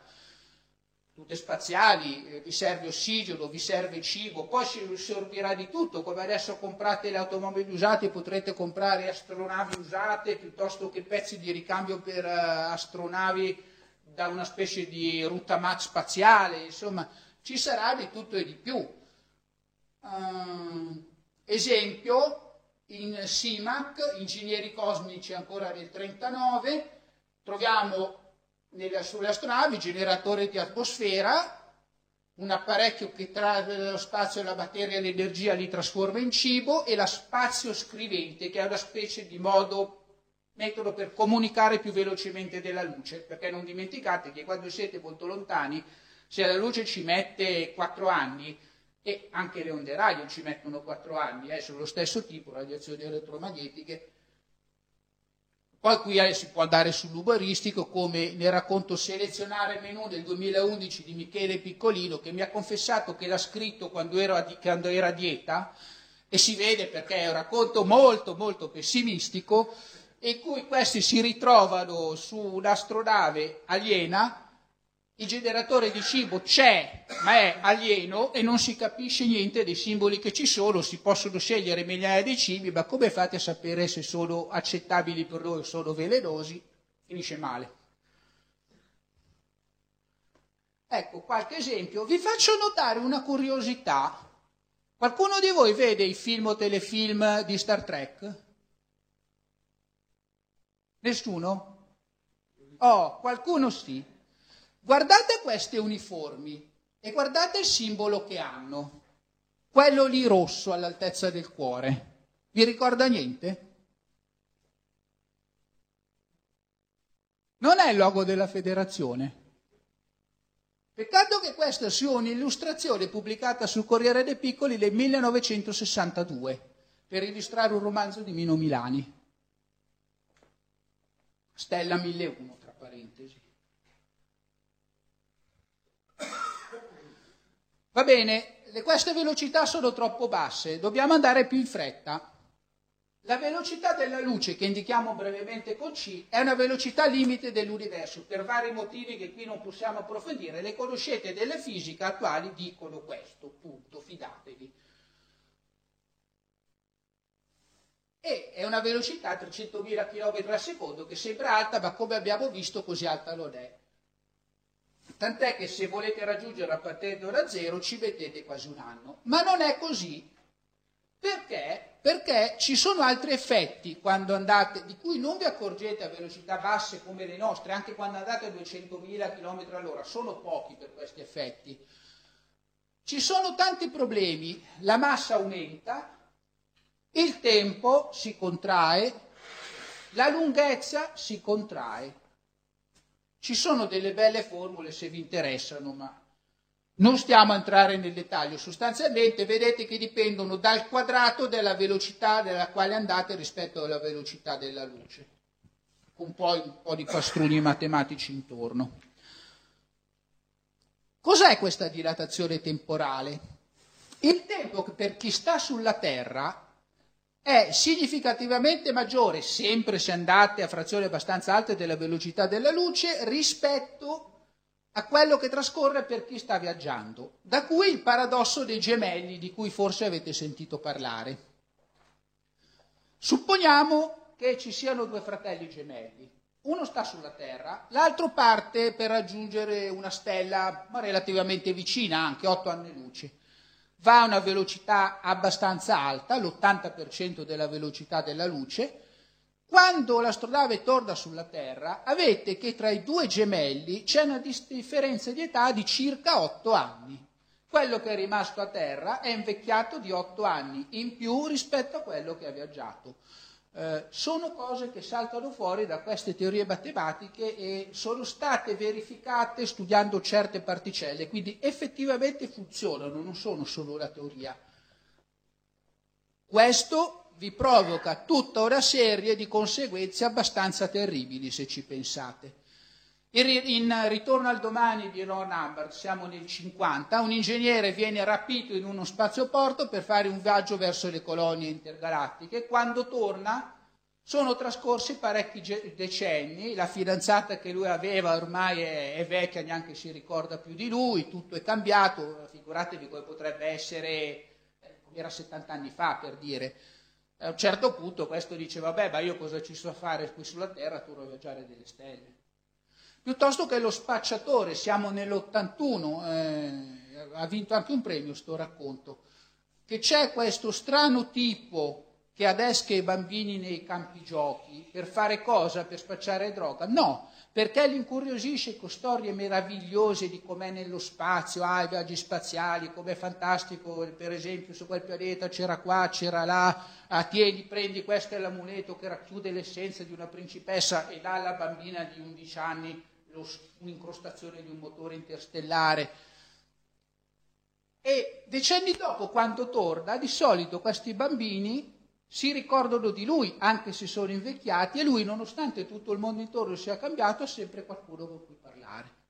tutte spaziali, eh, vi serve ossigeno, vi serve cibo, poi si servirà di tutto, come adesso comprate le automobili usate potrete comprare astronavi usate piuttosto che pezzi di ricambio per uh, astronavi da una specie di routta mat spaziale, insomma ci sarà di tutto e di più. Uh, esempio, in SIMAC, Ingegneri Cosmici ancora del 39, troviamo nelle, sulle astronavi, generatore di atmosfera, un apparecchio che trae dallo spazio la materia e l'energia li trasforma in cibo e la spazio scrivente che è una specie di modo, metodo per comunicare più velocemente della luce, perché non dimenticate che quando siete molto lontani, se la luce ci mette 4 anni, e anche le onde radio ci mettono 4 anni, eh, sono lo stesso tipo, radiazioni elettromagnetiche, poi qui eh, si può andare sull'uberistico, come nel racconto Selezionare menù del 2011 di Michele Piccolino, che mi ha confessato che l'ha scritto quando era, quando era a dieta, e si vede perché è un racconto molto molto pessimistico, in cui questi si ritrovano su un'astronave aliena il generatore di cibo c'è, ma è alieno e non si capisce niente dei simboli che ci sono, si possono scegliere migliaia di cibi, ma come fate a sapere se sono accettabili per noi o sono velenosi? Finisce male. Ecco qualche esempio. Vi faccio notare una curiosità. Qualcuno di voi vede i film o telefilm di Star Trek? Nessuno? Oh, qualcuno sì. Guardate queste uniformi e guardate il simbolo che hanno, quello lì rosso all'altezza del cuore. Vi ricorda niente? Non è il logo della federazione. Peccato che questa sia un'illustrazione pubblicata sul Corriere dei Piccoli del 1962 per illustrare un romanzo di Mino Milani. Stella 1001, tra parentesi. Va bene, queste velocità sono troppo basse, dobbiamo andare più in fretta. La velocità della luce, che indichiamo brevemente con C, è una velocità limite dell'universo, per vari motivi che qui non possiamo approfondire. Le conoscete delle fisiche attuali dicono questo, punto, fidatevi. E è una velocità 300.000 km al secondo che sembra alta, ma come abbiamo visto così alta non è. Tant'è che se volete raggiungerla partendo da zero ci mettete quasi un anno. Ma non è così. Perché? Perché ci sono altri effetti quando andate, di cui non vi accorgete a velocità basse come le nostre, anche quando andate a 200.000 km all'ora, sono pochi per questi effetti. Ci sono tanti problemi, la massa aumenta, il tempo si contrae, la lunghezza si contrae. Ci sono delle belle formule se vi interessano, ma non stiamo a entrare nel dettaglio. Sostanzialmente vedete che dipendono dal quadrato della velocità della quale andate rispetto alla velocità della luce, con poi un po' di pastrugni matematici intorno. Cos'è questa dilatazione temporale? Il tempo per chi sta sulla Terra è significativamente maggiore, sempre se andate a frazioni abbastanza alte della velocità della luce, rispetto a quello che trascorre per chi sta viaggiando. Da cui il paradosso dei gemelli di cui forse avete sentito parlare. Supponiamo che ci siano due fratelli gemelli. Uno sta sulla Terra, l'altro parte per raggiungere una stella relativamente vicina, anche 8 anni luce va a una velocità abbastanza alta, l'80% della velocità della luce, quando l'astronave torna sulla Terra, avete che tra i due gemelli c'è una differenza di età di circa 8 anni. Quello che è rimasto a Terra è invecchiato di 8 anni in più rispetto a quello che ha viaggiato. Eh, sono cose che saltano fuori da queste teorie matematiche e sono state verificate studiando certe particelle, quindi effettivamente funzionano, non sono solo la teoria. Questo vi provoca tutta una serie di conseguenze abbastanza terribili se ci pensate. In Ritorno al domani di Ron Hubbard, siamo nel 50, un ingegnere viene rapito in uno spazioporto per fare un viaggio verso le colonie intergalattiche. Quando torna sono trascorsi parecchi decenni, la fidanzata che lui aveva ormai è, è vecchia, neanche si ricorda più di lui, tutto è cambiato, figuratevi come potrebbe essere, eh, era 70 anni fa per dire. A un certo punto questo dice, vabbè, ma io cosa ci so fare qui sulla Terra, tu a viaggiare delle stelle. Piuttosto che lo spacciatore, siamo nell'81, eh, ha vinto anche un premio sto racconto, che c'è questo strano tipo che adesca i bambini nei campi giochi per fare cosa? Per spacciare droga? No, perché li incuriosisce con storie meravigliose di com'è nello spazio, ah, i viaggi spaziali, com'è fantastico, per esempio su quel pianeta c'era qua, c'era là, ah, tieni, prendi, questo è l'amuleto che racchiude l'essenza di una principessa e dà alla bambina di 11 anni un'incrostazione di un motore interstellare. E decenni dopo, quando torna, di solito questi bambini si ricordano di lui, anche se sono invecchiati, e lui, nonostante tutto il mondo intorno sia cambiato, ha sempre qualcuno con cui parlare.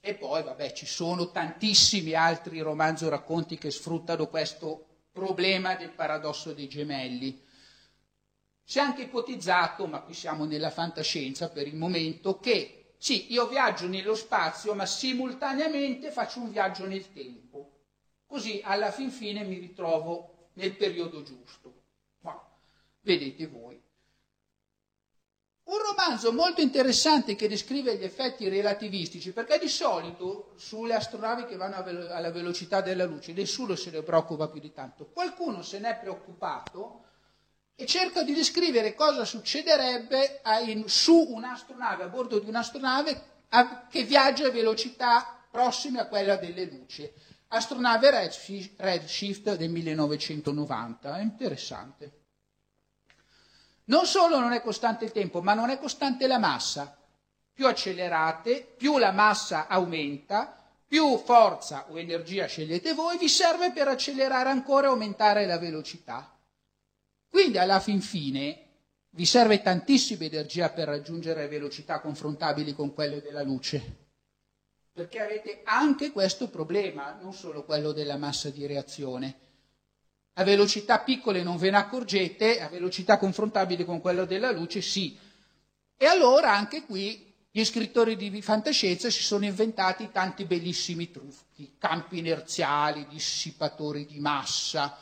E poi, vabbè, ci sono tantissimi altri romanzi o racconti che sfruttano questo problema del paradosso dei gemelli. Si è anche ipotizzato, ma qui siamo nella fantascienza per il momento, che sì, io viaggio nello spazio, ma simultaneamente faccio un viaggio nel tempo. Così alla fin fine mi ritrovo nel periodo giusto. Ma vedete voi. Un romanzo molto interessante che descrive gli effetti relativistici, perché di solito sulle astronavi che vanno alla velocità della luce nessuno se ne preoccupa più di tanto. Qualcuno se n'è preoccupato e cerca di descrivere cosa succederebbe in, su un'astronave, a bordo di un'astronave a, che viaggia a velocità prossime a quella delle luci. Astronave Redshift, del 1990, è interessante. Non solo non è costante il tempo, ma non è costante la massa. Più accelerate, più la massa aumenta, più forza o energia scegliete voi, vi serve per accelerare ancora e aumentare la velocità. Quindi alla fin fine vi serve tantissima energia per raggiungere velocità confrontabili con quelle della luce, perché avete anche questo problema, non solo quello della massa di reazione. A velocità piccole non ve ne accorgete, a velocità confrontabili con quella della luce sì. E allora anche qui gli scrittori di fantascienza si sono inventati tanti bellissimi trucchi, campi inerziali, dissipatori di massa,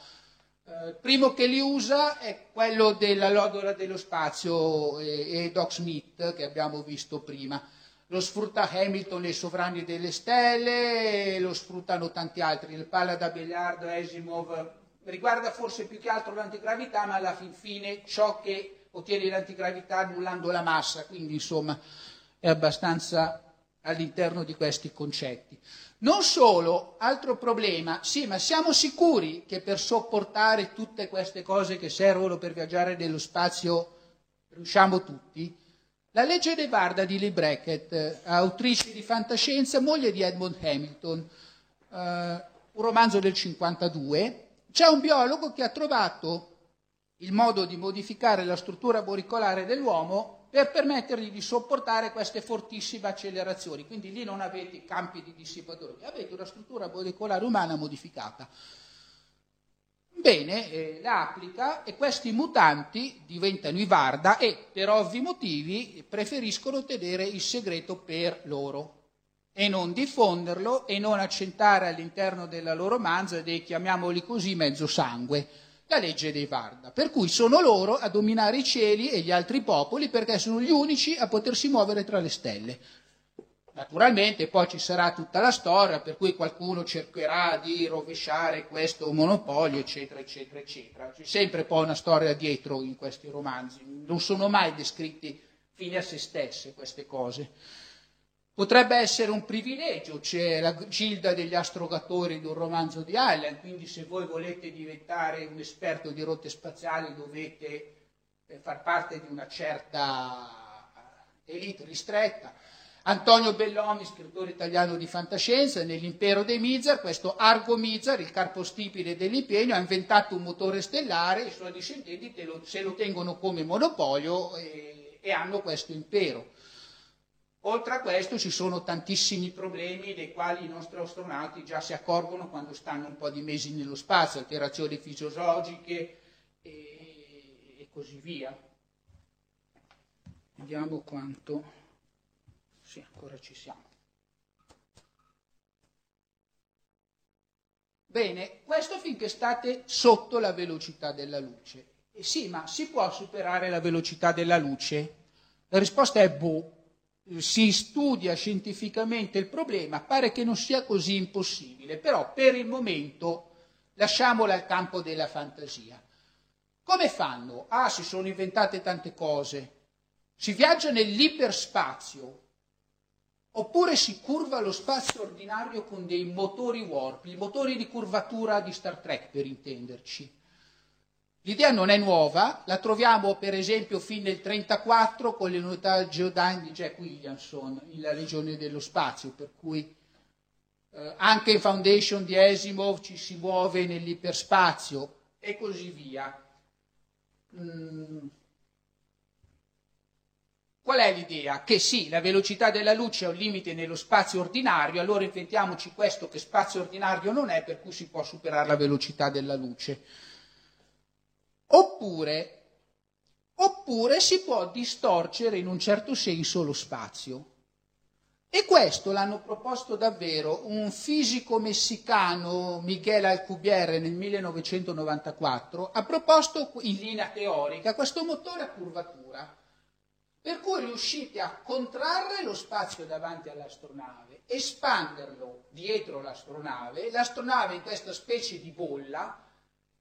il eh, primo che li usa è quello della lodola dello spazio e, e Doc Smith che abbiamo visto prima. Lo sfrutta Hamilton nei Sovrani delle Stelle, lo sfruttano tanti altri, il palla da biliardo, Asimov, riguarda forse più che altro l'antigravità, ma alla fin fine ciò che ottiene l'antigravità annullando la massa, quindi insomma è abbastanza all'interno di questi concetti. Non solo, altro problema, sì, ma siamo sicuri che per sopportare tutte queste cose che servono per viaggiare nello spazio riusciamo tutti? La legge de Varda di Lee Brackett, autrice di fantascienza, moglie di Edmund Hamilton, eh, un romanzo del 52, c'è un biologo che ha trovato il modo di modificare la struttura molecolare dell'uomo per permettergli di sopportare queste fortissime accelerazioni. Quindi lì non avete campi di dissipatori, avete una struttura molecolare umana modificata. Bene, eh, la applica e questi mutanti diventano i Varda e per ovvi motivi preferiscono tenere il segreto per loro e non diffonderlo e non accentare all'interno della loro manza dei, chiamiamoli così, mezzo sangue la legge dei Varda, per cui sono loro a dominare i cieli e gli altri popoli perché sono gli unici a potersi muovere tra le stelle. Naturalmente poi ci sarà tutta la storia per cui qualcuno cercherà di rovesciare questo monopolio, eccetera, eccetera, eccetera. C'è sempre poi una storia dietro in questi romanzi, non sono mai descritti fine a se stesse queste cose. Potrebbe essere un privilegio, c'è la gilda degli astrogatori di un romanzo di Allen, quindi se voi volete diventare un esperto di rotte spaziali dovete eh, far parte di una certa elite ristretta. Antonio Bellomi, scrittore italiano di fantascienza, nell'impero dei Mizar, questo Argo Mizar, il carpospipide dell'impegno, ha inventato un motore stellare, i suoi discendenti se lo tengono come monopolio e, e hanno questo impero. Oltre a questo ci sono tantissimi problemi dei quali i nostri astronauti già si accorgono quando stanno un po' di mesi nello spazio, alterazioni fisiologiche e, e così via. Vediamo quanto... Sì, ancora ci siamo. Bene, questo finché state sotto la velocità della luce. E sì, ma si può superare la velocità della luce? La risposta è boh. Si studia scientificamente il problema, pare che non sia così impossibile, però per il momento lasciamola al campo della fantasia. Come fanno? Ah, si sono inventate tante cose. Si viaggia nell'iperspazio, oppure si curva lo spazio ordinario con dei motori warp, i motori di curvatura di Star Trek per intenderci. L'idea non è nuova, la troviamo per esempio fin nel 1934 con le unità Geodyne di Jack Williamson, La regione dello spazio, per cui eh, anche in Foundation di Asimov ci si muove nell'iperspazio e così via. Mm. Qual è l'idea? Che sì, la velocità della luce è un limite nello spazio ordinario, allora inventiamoci questo che spazio ordinario non è, per cui si può superare la velocità della luce. Oppure, oppure si può distorcere in un certo senso lo spazio. E questo l'hanno proposto davvero un fisico messicano, Miguel Alcubierre, nel 1994, ha proposto in linea teorica questo motore a curvatura per cui riuscite a contrarre lo spazio davanti all'astronave, espanderlo dietro l'astronave, l'astronave in questa specie di bolla,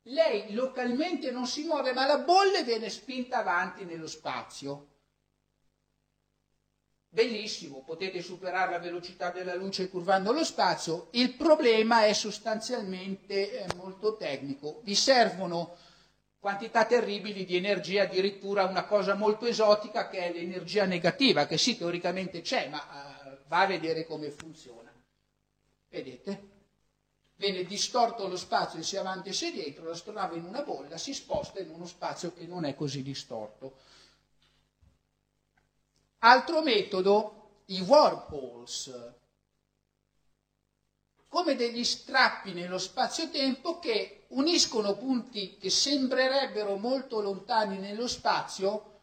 lei localmente non si muove, ma la bolla viene spinta avanti nello spazio. Bellissimo, potete superare la velocità della luce curvando lo spazio, il problema è sostanzialmente eh, molto tecnico, vi servono quantità terribili di energia, addirittura una cosa molto esotica che è l'energia negativa, che sì, teoricamente c'è, ma uh, va a vedere come funziona. Vedete? Viene distorto lo spazio sia avanti sia dietro, l'astronave in una bolla si sposta in uno spazio che non è così distorto. Altro metodo, i wormholes, come degli strappi nello spazio-tempo che uniscono punti che sembrerebbero molto lontani nello spazio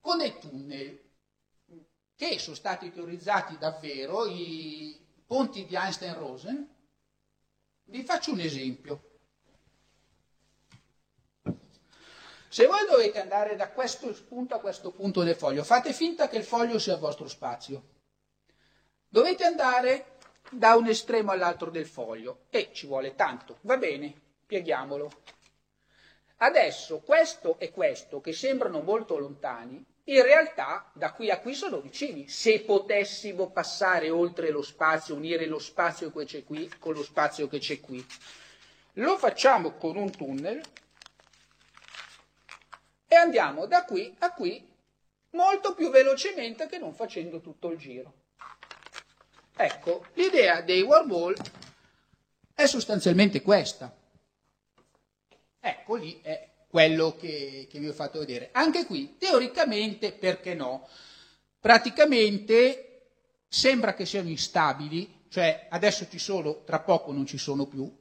con dei tunnel che sono stati teorizzati davvero, i ponti di Einstein-Rosen. Vi faccio un esempio. Se voi dovete andare da questo punto a questo punto del foglio, fate finta che il foglio sia il vostro spazio. Dovete andare da un estremo all'altro del foglio e ci vuole tanto. Va bene, pieghiamolo. Adesso questo e questo, che sembrano molto lontani, in realtà da qui a qui sono vicini. Se potessimo passare oltre lo spazio, unire lo spazio che c'è qui con lo spazio che c'è qui, lo facciamo con un tunnel e andiamo da qui a qui molto più velocemente che non facendo tutto il giro. Ecco, l'idea dei wormhole è sostanzialmente questa. Ecco lì è quello che, che vi ho fatto vedere. Anche qui, teoricamente, perché no? Praticamente sembra che siano instabili, cioè adesso ci sono, tra poco non ci sono più,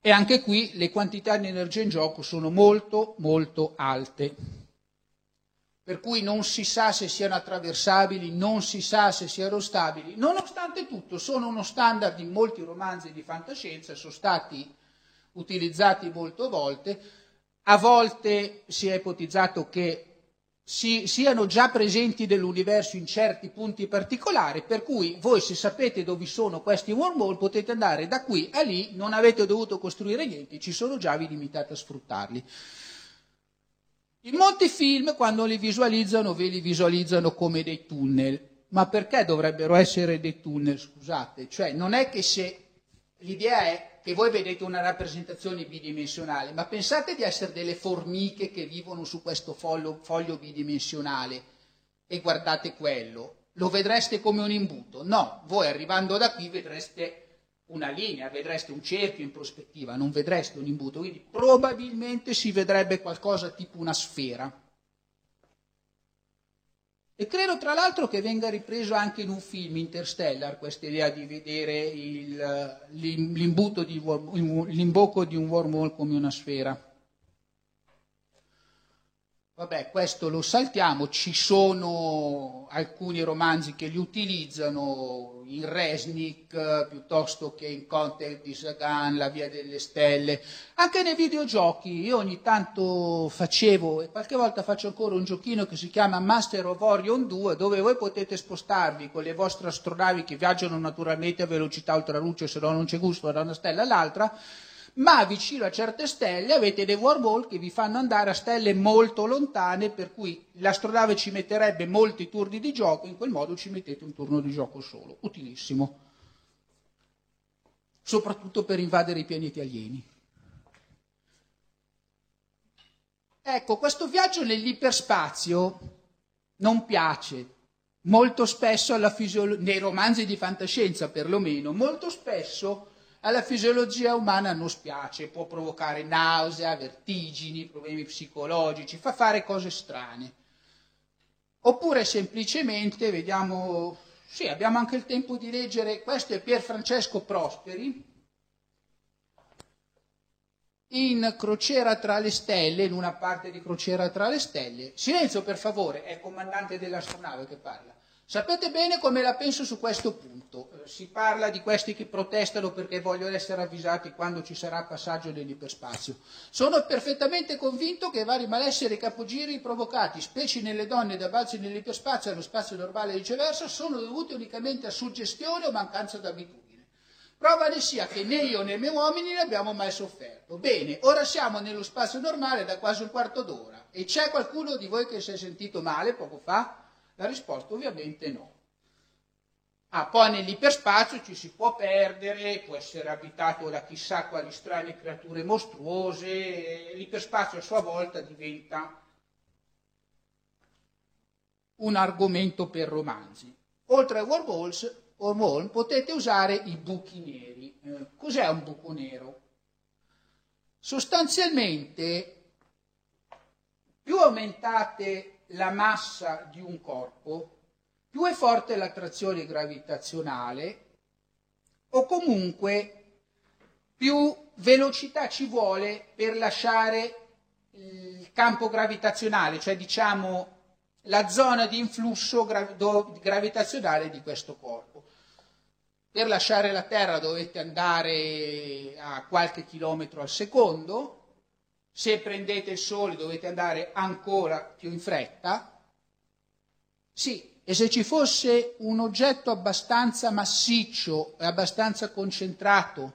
e anche qui le quantità di energia in gioco sono molto, molto alte per cui non si sa se siano attraversabili, non si sa se siano stabili. Nonostante tutto, sono uno standard in molti romanzi di fantascienza, sono stati utilizzati molte volte. A volte si è ipotizzato che si, siano già presenti nell'universo in certi punti particolari, per cui voi se sapete dove sono questi wormhole potete andare da qui a lì, non avete dovuto costruire niente, ci sono già, vi limitate a sfruttarli. In molti film, quando li visualizzano, ve li visualizzano come dei tunnel. Ma perché dovrebbero essere dei tunnel, scusate? Cioè, non è che se l'idea è che voi vedete una rappresentazione bidimensionale, ma pensate di essere delle formiche che vivono su questo foglio, foglio bidimensionale e guardate quello. lo vedreste come un imbuto. No, voi arrivando da qui vedreste una linea, vedreste un cerchio in prospettiva, non vedreste un imbuto, quindi probabilmente si vedrebbe qualcosa tipo una sfera. E credo tra l'altro che venga ripreso anche in un film Interstellar questa idea di vedere il, l'imbuto di, l'imbocco di un wormhole come una sfera. Vabbè, questo lo saltiamo, ci sono alcuni romanzi che li utilizzano in Resnick piuttosto che in Contact di Sagan, La Via delle Stelle, anche nei videogiochi. Io ogni tanto facevo e qualche volta faccio ancora un giochino che si chiama Master of Orion 2 dove voi potete spostarvi con le vostre astronavi che viaggiano naturalmente a velocità ultraluce, se no non c'è gusto da una stella all'altra ma vicino a certe stelle avete dei wormhole che vi fanno andare a stelle molto lontane, per cui l'astronave ci metterebbe molti turni di gioco, in quel modo ci mettete un turno di gioco solo. Utilissimo. Soprattutto per invadere i pianeti alieni. Ecco, questo viaggio nell'iperspazio non piace. Molto spesso fisiolo- nei romanzi di fantascienza perlomeno, molto spesso alla fisiologia umana non spiace, può provocare nausea, vertigini, problemi psicologici, fa fare cose strane. Oppure semplicemente, vediamo, sì, abbiamo anche il tempo di leggere, questo è Pier Francesco Prosperi, in Crociera tra le stelle, in una parte di Crociera tra le stelle. Silenzio per favore, è il comandante dell'astronave che parla. Sapete bene come la penso su questo punto. Eh, si parla di questi che protestano perché vogliono essere avvisati quando ci sarà passaggio nell'iperspazio. Sono perfettamente convinto che i vari malesseri capogiri provocati, specie nelle donne da balzi nell'iperspazio e nello spazio normale e viceversa, sono dovuti unicamente a suggestione o mancanza d'abitudine. Prova ne sia che né io né i miei uomini ne abbiamo mai sofferto. Bene, ora siamo nello spazio normale da quasi un quarto d'ora e c'è qualcuno di voi che si è sentito male poco fa? La risposta ovviamente no. Ah, poi nell'iperspazio ci si può perdere, può essere abitato da chissà quali strane creature mostruose, l'iperspazio a sua volta diventa un argomento per romanzi. Oltre ai wormholes, wormhole, potete usare i buchi neri. Eh, cos'è un buco nero? Sostanzialmente, più aumentate la massa di un corpo, più è forte l'attrazione gravitazionale o comunque più velocità ci vuole per lasciare il campo gravitazionale, cioè diciamo la zona di influsso gravitazionale di questo corpo. Per lasciare la Terra dovete andare a qualche chilometro al secondo, se prendete il sole dovete andare ancora più in fretta? Sì, e se ci fosse un oggetto abbastanza massiccio e abbastanza concentrato,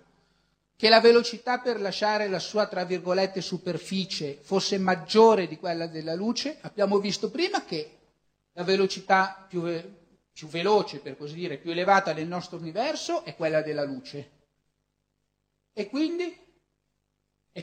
che la velocità per lasciare la sua, tra virgolette, superficie fosse maggiore di quella della luce, abbiamo visto prima che la velocità più, più veloce, per così dire, più elevata del nostro universo è quella della luce. E quindi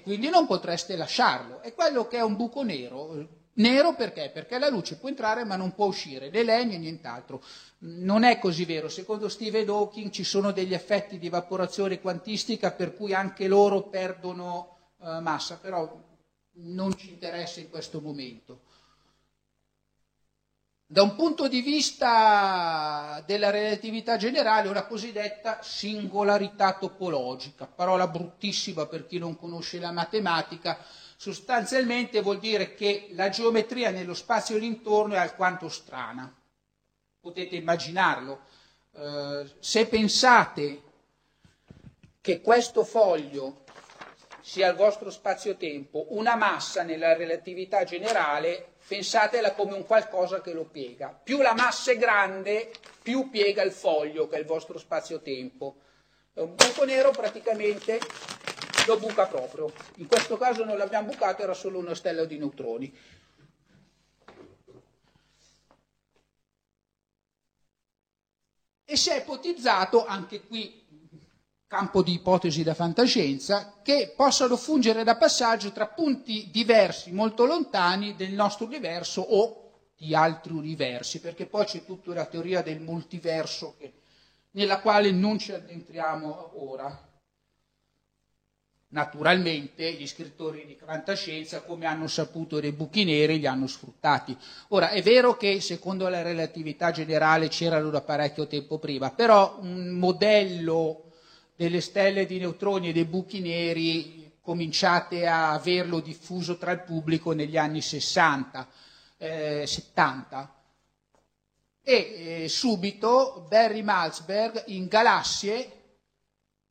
e quindi non potreste lasciarlo. È quello che è un buco nero. Nero perché? Perché la luce può entrare ma non può uscire, né lei né nient'altro. Non è così vero. Secondo Stephen Hawking ci sono degli effetti di evaporazione quantistica per cui anche loro perdono eh, massa, però non ci interessa in questo momento. Da un punto di vista della relatività generale, una cosiddetta singolarità topologica, parola bruttissima per chi non conosce la matematica, sostanzialmente vuol dire che la geometria nello spazio d'intorno è alquanto strana. Potete immaginarlo. Eh, se pensate che questo foglio sia il vostro spazio-tempo una massa nella relatività generale, pensatela come un qualcosa che lo piega. Più la massa è grande, più piega il foglio, che è il vostro spazio-tempo. Un buco nero praticamente lo buca proprio. In questo caso non l'abbiamo bucato, era solo una stella di neutroni. E si è ipotizzato, anche qui campo di ipotesi da fantascienza, che possano fungere da passaggio tra punti diversi, molto lontani del nostro universo o di altri universi, perché poi c'è tutta la teoria del multiverso che- nella quale non ci addentriamo ora. Naturalmente gli scrittori di fantascienza, come hanno saputo dei buchi neri, li hanno sfruttati. Ora, è vero che secondo la relatività generale c'erano da parecchio tempo prima, però un modello delle stelle di neutroni e dei buchi neri cominciate a averlo diffuso tra il pubblico negli anni 60, eh, 70. E eh, subito Barry Malzberg in Galassie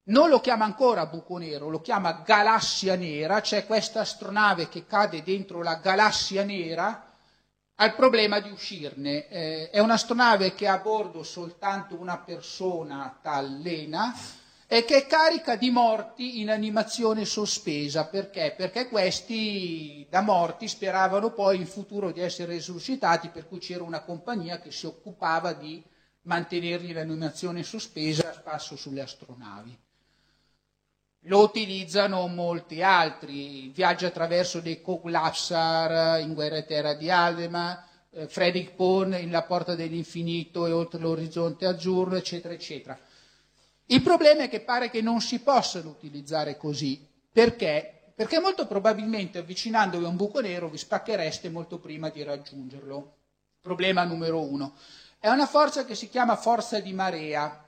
non lo chiama ancora buco nero, lo chiama galassia nera, c'è questa astronave che cade dentro la galassia nera, ha il problema di uscirne. Eh, è un'astronave che ha a bordo soltanto una persona, tal Lena, e che è carica di morti in animazione sospesa. Perché? Perché questi da morti speravano poi in futuro di essere risuscitati, per cui c'era una compagnia che si occupava di mantenerli in animazione sospesa a spasso sulle astronavi. Lo utilizzano molti altri, viaggia attraverso dei Koglapsar in Guerra e Terra di Aldema, eh, Frederick Pohn in La Porta dell'Infinito e Oltre l'Orizzonte Azzurro, eccetera, eccetera. Il problema è che pare che non si possano utilizzare così. Perché? Perché molto probabilmente avvicinandovi a un buco nero vi spacchereste molto prima di raggiungerlo. Problema numero uno. È una forza che si chiama forza di marea,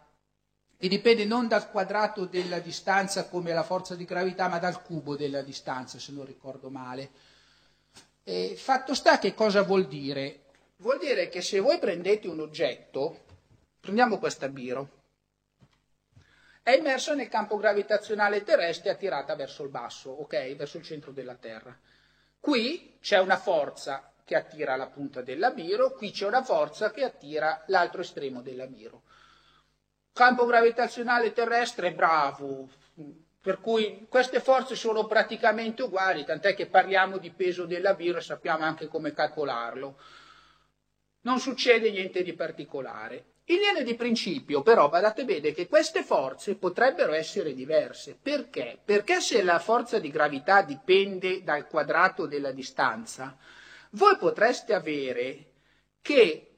e dipende non dal quadrato della distanza come la forza di gravità, ma dal cubo della distanza, se non ricordo male. E fatto sta che cosa vuol dire? Vuol dire che se voi prendete un oggetto, prendiamo questa biro, è immersa nel campo gravitazionale terrestre attirata verso il basso, ok? Verso il centro della Terra. Qui c'è una forza che attira la punta della biro, qui c'è una forza che attira l'altro estremo della biro campo gravitazionale terrestre bravo, per cui queste forze sono praticamente uguali, tant'è che parliamo di peso della biro e sappiamo anche come calcolarlo. Non succede niente di particolare. In linea di principio, però, badate bene che queste forze potrebbero essere diverse. Perché? Perché se la forza di gravità dipende dal quadrato della distanza, voi potreste avere che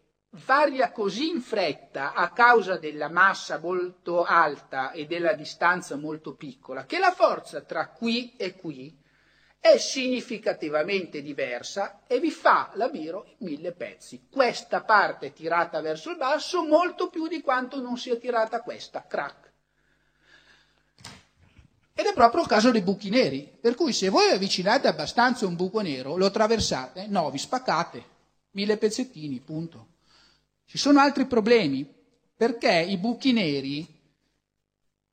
varia così in fretta a causa della massa molto alta e della distanza molto piccola che la forza tra qui e qui è significativamente diversa e vi fa la biro in mille pezzi. Questa parte è tirata verso il basso molto più di quanto non sia tirata questa. Crack. Ed è proprio il caso dei buchi neri, per cui se voi avvicinate abbastanza un buco nero, lo attraversate, no, vi spaccate, mille pezzettini, punto. Ci sono altri problemi perché i buchi neri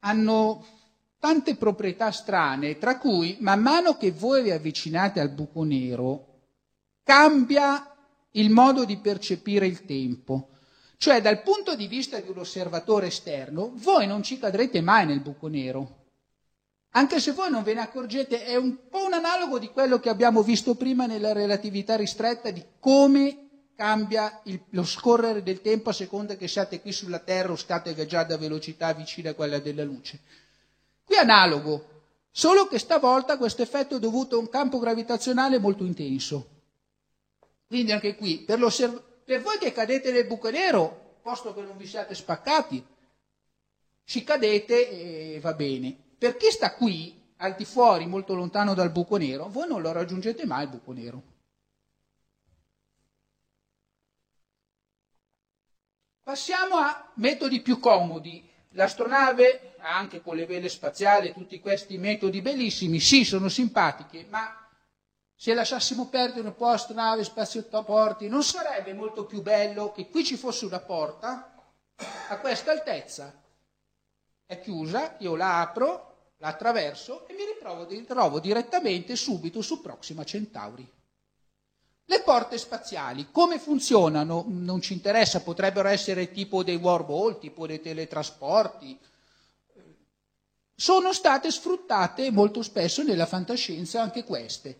hanno tante proprietà strane, tra cui man mano che voi vi avvicinate al buco nero cambia il modo di percepire il tempo. Cioè dal punto di vista di un osservatore esterno, voi non ci cadrete mai nel buco nero. Anche se voi non ve ne accorgete, è un po' un analogo di quello che abbiamo visto prima nella relatività ristretta di come cambia il, lo scorrere del tempo a seconda che siate qui sulla Terra o state viaggiando a velocità vicina a quella della luce. Qui è analogo, solo che stavolta questo effetto è dovuto a un campo gravitazionale molto intenso. Quindi anche qui, per, per voi che cadete nel buco nero, posto che non vi siate spaccati, ci cadete e va bene. Per chi sta qui, al di fuori, molto lontano dal buco nero, voi non lo raggiungete mai il buco nero. Passiamo a metodi più comodi. L'astronave, anche con le vele spaziali, tutti questi metodi bellissimi, sì, sono simpatiche, ma se lasciassimo perdere un po' astronave, spazioporti, non sarebbe molto più bello che qui ci fosse una porta a questa altezza? È chiusa, io la apro, la attraverso e mi ritrovo, direttamente subito su Proxima Centauri. Le porte spaziali, come funzionano? Non ci interessa, potrebbero essere tipo dei wormhole, tipo dei teletrasporti. Sono state sfruttate molto spesso nella fantascienza anche queste.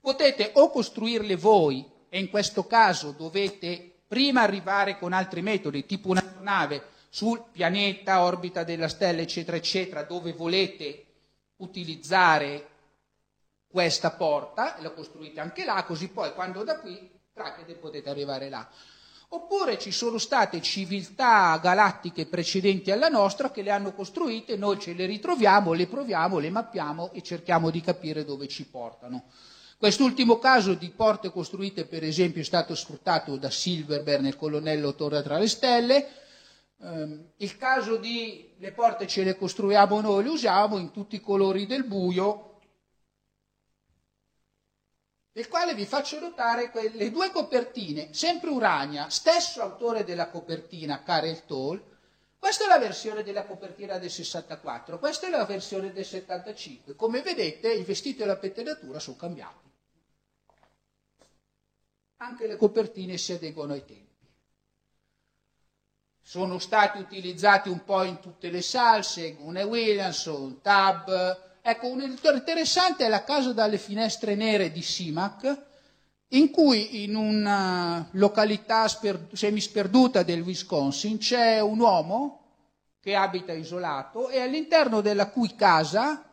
Potete o costruirle voi, e in questo caso dovete prima arrivare con altri metodi, tipo una nave sul pianeta, orbita della stella, eccetera, eccetera, dove volete utilizzare questa porta, la costruite anche là, così poi quando da qui traccate potete arrivare là. Oppure ci sono state civiltà galattiche precedenti alla nostra che le hanno costruite, noi ce le ritroviamo, le proviamo, le mappiamo e cerchiamo di capire dove ci portano. Quest'ultimo caso di porte costruite, per esempio, è stato sfruttato da Silverberg nel colonnello Torre tra le Stelle. Ehm, il caso di le porte ce le costruiamo noi, le usiamo in tutti i colori del buio, del quale vi faccio notare le due copertine, sempre Urania, stesso autore della copertina, Karel Toll, questa è la versione della copertina del 64, questa è la versione del 75. Come vedete il vestito e la pettinatura sono cambiati. Anche le copertine si adeguano ai tempi. Sono stati utilizzati un po' in tutte le salse, Gune Williamson, Tab, Ecco, un editore interessante è La casa dalle finestre nere di Simac, in cui in una località sper- semisperduta del Wisconsin c'è un uomo che abita isolato e all'interno della cui casa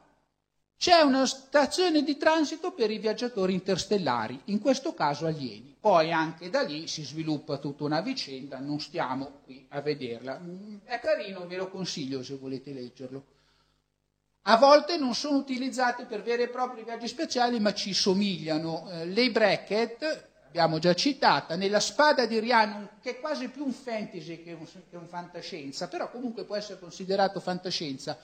c'è una stazione di transito per i viaggiatori interstellari, in questo caso alieni. Poi anche da lì si sviluppa tutta una vicenda, non stiamo qui a vederla. È carino, ve lo consiglio se volete leggerlo. A volte non sono utilizzate per veri e propri viaggi spaziali, ma ci somigliano. Eh, Lei Brackett, abbiamo già citata, nella spada di Rhiannon, che è quasi più un fantasy che un, che un fantascienza, però comunque può essere considerato fantascienza.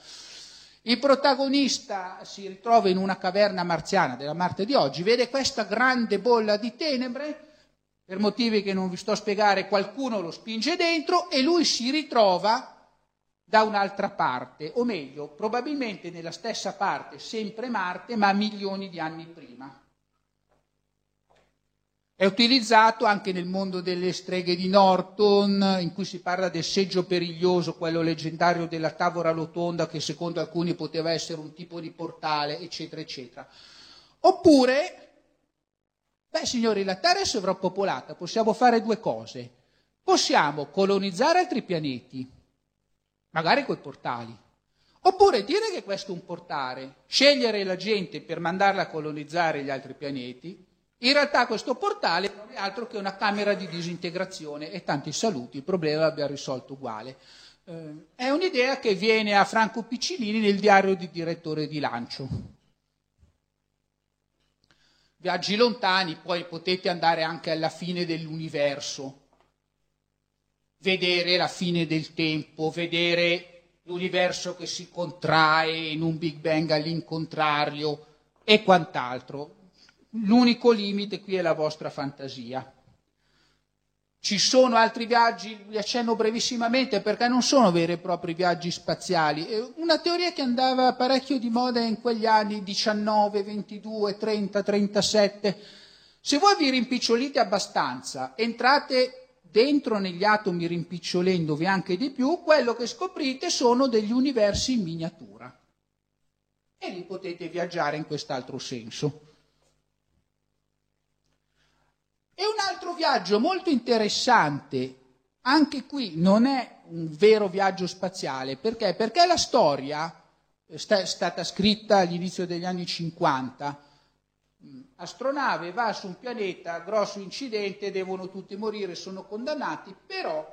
Il protagonista si ritrova in una caverna marziana della Marte di oggi, vede questa grande bolla di tenebre, per motivi che non vi sto a spiegare, qualcuno lo spinge dentro e lui si ritrova da un'altra parte, o meglio, probabilmente nella stessa parte, sempre Marte, ma milioni di anni prima. È utilizzato anche nel mondo delle streghe di Norton, in cui si parla del seggio periglioso, quello leggendario della tavola rotonda che secondo alcuni poteva essere un tipo di portale, eccetera, eccetera. Oppure, beh signori, la Terra è sovrappopolata, possiamo fare due cose. Possiamo colonizzare altri pianeti, magari coi portali. Oppure dire che questo è un portale, scegliere la gente per mandarla a colonizzare gli altri pianeti, in realtà questo portale non è altro che una camera di disintegrazione e tanti saluti, il problema l'abbiamo risolto uguale. Eh, è un'idea che viene a Franco Piccinini nel diario di direttore di lancio. Viaggi lontani, poi potete andare anche alla fine dell'universo, vedere la fine del tempo, vedere l'universo che si contrae in un Big Bang all'incontrario e quant'altro. L'unico limite qui è la vostra fantasia. Ci sono altri viaggi, li accenno brevissimamente perché non sono veri e propri viaggi spaziali. Una teoria che andava parecchio di moda in quegli anni 19, 22, 30, 37. Se voi vi rimpicciolite abbastanza, entrate dentro negli atomi rimpicciolendovi anche di più, quello che scoprite sono degli universi in miniatura. E lì potete viaggiare in quest'altro senso. E un altro viaggio molto interessante, anche qui non è un vero viaggio spaziale, perché? Perché la storia è stata scritta all'inizio degli anni 50, astronave va su un pianeta, grosso incidente, devono tutti morire, sono condannati, però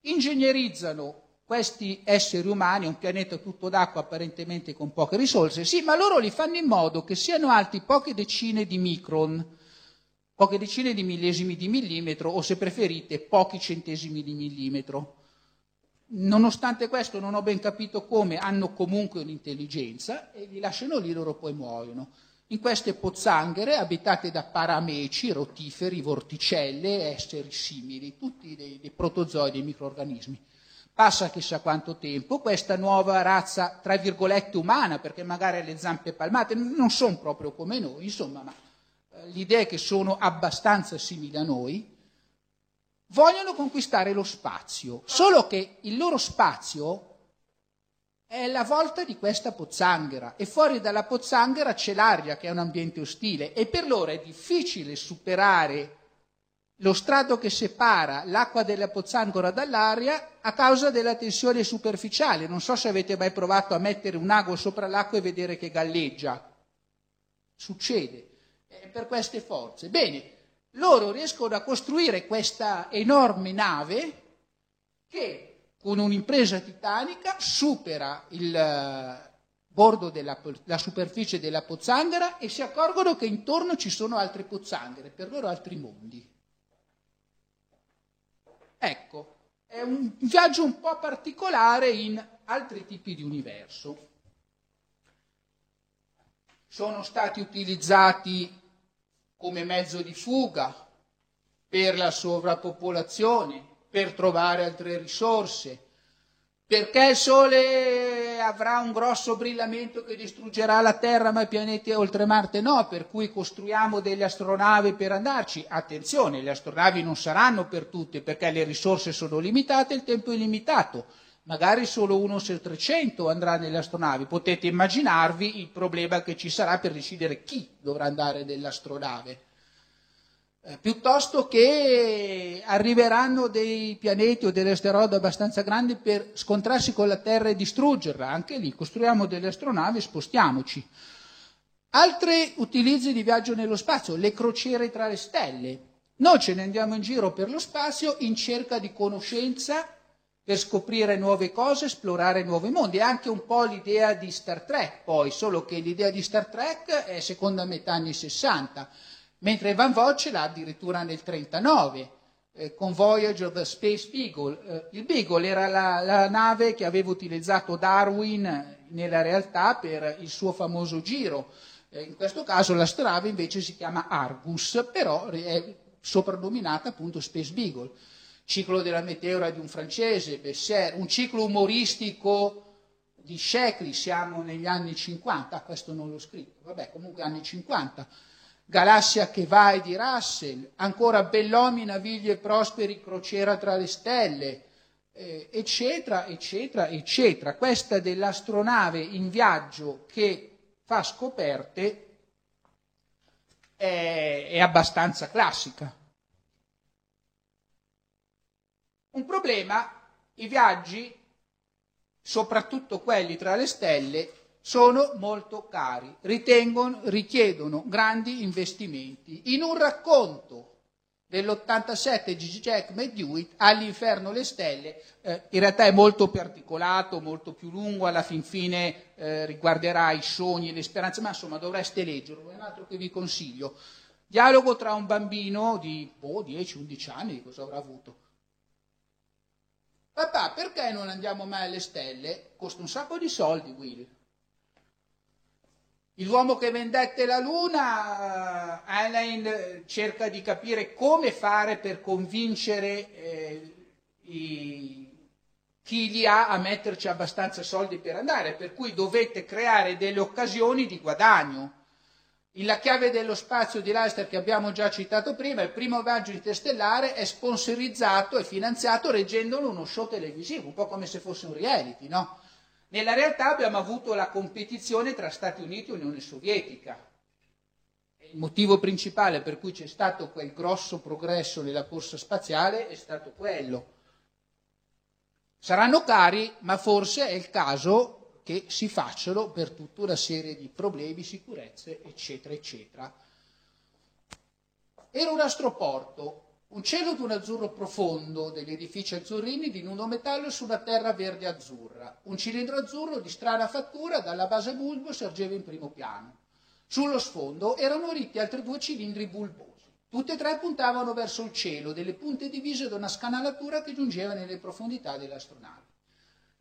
ingegnerizzano questi esseri umani, un pianeta tutto d'acqua apparentemente con poche risorse, sì, ma loro li fanno in modo che siano alti poche decine di micron, poche decine di millesimi di millimetro o se preferite pochi centesimi di millimetro. Nonostante questo non ho ben capito come hanno comunque un'intelligenza e li lasciano lì, loro poi muoiono in queste pozzanghere abitate da parameci, rotiferi, vorticelle, esseri simili, tutti dei, dei protozoi, dei microorganismi. Passa chissà quanto tempo, questa nuova razza, tra virgolette, umana, perché magari le zampe palmate non sono proprio come noi, insomma, ma eh, l'idea è che sono abbastanza simili a noi, vogliono conquistare lo spazio, solo che il loro spazio è la volta di questa pozzanghera e fuori dalla pozzanghera c'è l'aria che è un ambiente ostile e per loro è difficile superare lo strato che separa l'acqua della pozzanghera dall'aria a causa della tensione superficiale. Non so se avete mai provato a mettere un ago sopra l'acqua e vedere che galleggia. succede eh, per queste forze. Bene, loro riescono a costruire questa enorme nave che con un'impresa titanica supera il eh, bordo della la superficie della pozzanghera e si accorgono che intorno ci sono altre pozzanghere, per loro altri mondi. Ecco, è un viaggio un po' particolare in altri tipi di universo. Sono stati utilizzati come mezzo di fuga per la sovrappopolazione, per trovare altre risorse, perché il Sole avrà un grosso brillamento che distruggerà la Terra, ma i pianeti oltre Marte no, per cui costruiamo delle astronavi per andarci. Attenzione, le astronavi non saranno per tutte, perché le risorse sono limitate e il tempo è limitato. Magari solo uno su 300 andrà nelle astronavi. Potete immaginarvi il problema che ci sarà per decidere chi dovrà andare nell'astronave. Eh, piuttosto che arriveranno dei pianeti o delle asteroidi abbastanza grandi per scontrarsi con la Terra e distruggerla. Anche lì costruiamo delle astronavi e spostiamoci. Altri utilizzi di viaggio nello spazio, le crociere tra le stelle. Noi ce ne andiamo in giro per lo spazio in cerca di conoscenza per scoprire nuove cose, esplorare nuovi mondi. È anche un po' l'idea di Star Trek, poi, solo che l'idea di Star Trek è seconda metà anni 60 mentre Van Vogt ce l'ha addirittura nel 1939 eh, con Voyager the Space Beagle. Eh, il Beagle era la, la, nave che aveva utilizzato Darwin nella realtà per il suo famoso giro. Eh, in questo caso la strave invece si chiama Argus, però è soprannominata appunto Space Beagle. Ciclo della meteora di un francese, Besser, un ciclo umoristico di Sheckley, siamo negli anni 50, questo non l'ho scritto, vabbè comunque anni 50 Galassia che vai di Russell, ancora Bellomi, Navigli e Prosperi, Crociera tra le stelle, eh, eccetera, eccetera, eccetera. Questa dell'astronave in viaggio che fa scoperte è, è abbastanza classica. Un problema, i viaggi, soprattutto quelli tra le stelle, sono molto cari, richiedono grandi investimenti. In un racconto dell'87 Gigi Jackman Dewitt all'inferno le stelle, eh, in realtà è molto più articolato, molto più lungo, alla fin fine eh, riguarderà i sogni e le speranze, ma insomma dovreste leggerlo, è un altro che vi consiglio. Dialogo tra un bambino di boh, 10-11 anni, cosa avrà avuto? Papà, perché non andiamo mai alle stelle? Costa un sacco di soldi, Will. L'uomo che vendette la luna, eh, Alain cerca di capire come fare per convincere eh, i, chi li ha a metterci abbastanza soldi per andare, per cui dovete creare delle occasioni di guadagno. La chiave dello spazio di Leicester che abbiamo già citato prima, il primo viaggio interstellare è sponsorizzato e finanziato reggendolo uno show televisivo, un po' come se fosse un reality, no? Nella realtà abbiamo avuto la competizione tra Stati Uniti e Unione Sovietica. Il motivo principale per cui c'è stato quel grosso progresso nella corsa spaziale è stato quello. Saranno cari, ma forse è il caso che si facciano per tutta una serie di problemi, sicurezze, eccetera, eccetera. Era un astroporto un cielo d'un azzurro profondo, degli edifici azzurrini di nudo metallo su una terra verde azzurra. Un cilindro azzurro di strana fattura dalla base bulbo sorgeva in primo piano. Sullo sfondo erano ritti altri due cilindri bulbosi. Tutte e tre puntavano verso il cielo, delle punte divise da una scanalatura che giungeva nelle profondità dell'astronave.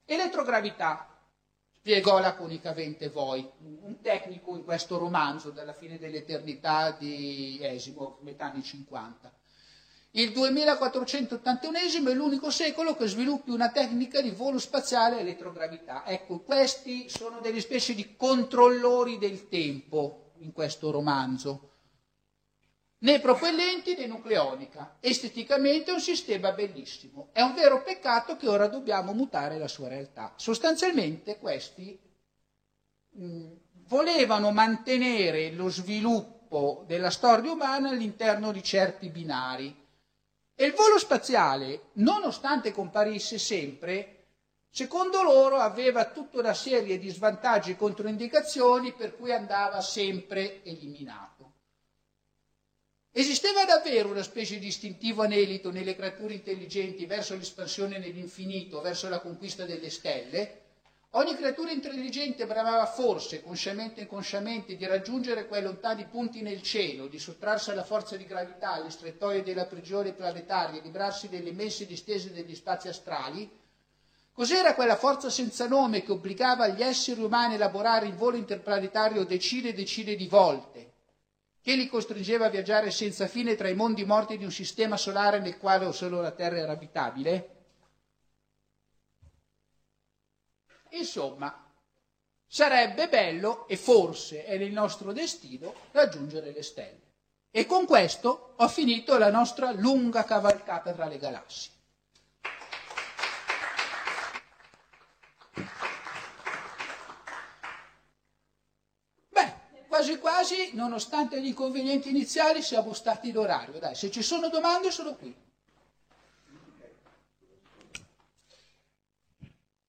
Elettrogravità, spiegò laconicamente Voigt, un tecnico in questo romanzo dalla fine dell'eternità di Esimo, metà anni 50. Il 2481 è l'unico secolo che sviluppi una tecnica di volo spaziale a elettrogravità. Ecco, questi sono delle specie di controllori del tempo in questo romanzo. Né propellenti né nucleonica. Esteticamente è un sistema bellissimo. È un vero peccato che ora dobbiamo mutare la sua realtà. Sostanzialmente questi mh, volevano mantenere lo sviluppo della storia umana all'interno di certi binari e il volo spaziale, nonostante comparisse sempre, Secondo loro aveva tutta una serie di svantaggi e controindicazioni per cui andava sempre eliminato. Esisteva davvero una specie di istintivo anelito nelle creature intelligenti verso l'espansione nell'infinito, verso la conquista delle stelle? Ogni creatura intelligente bramava forse, consciamente e inconsciamente, di raggiungere quei lontani punti nel cielo, di sottrarsi alla forza di gravità, alle strettoie della prigione planetaria, librarsi delle immense distese degli spazi astrali? Cos'era quella forza senza nome che obbligava gli esseri umani a elaborare il volo interplanetario decine e decine di volte? che li costringeva a viaggiare senza fine tra i mondi morti di un sistema solare nel quale solo la Terra era abitabile? Insomma, sarebbe bello, e forse è nel nostro destino, raggiungere le stelle. E con questo ho finito la nostra lunga cavalcata tra le galassie. Quasi quasi, nonostante gli inconvenienti iniziali, siamo stati l'orario. Dai, se ci sono domande sono qui.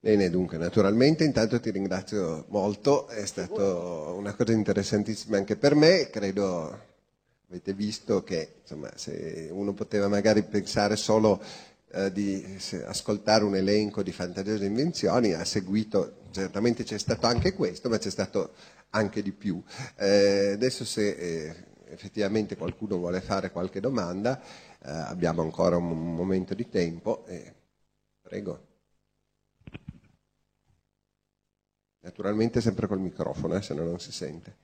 Bene, dunque, naturalmente intanto ti ringrazio molto, è stata una cosa interessantissima anche per me, credo avete visto che insomma, se uno poteva magari pensare solo eh, di ascoltare un elenco di fantasiose invenzioni, ha seguito, certamente c'è stato anche questo, ma c'è stato anche di più. Eh, adesso se eh, effettivamente qualcuno vuole fare qualche domanda, eh, abbiamo ancora un momento di tempo. prego. Naturalmente sempre col microfono, eh, se no non si sente.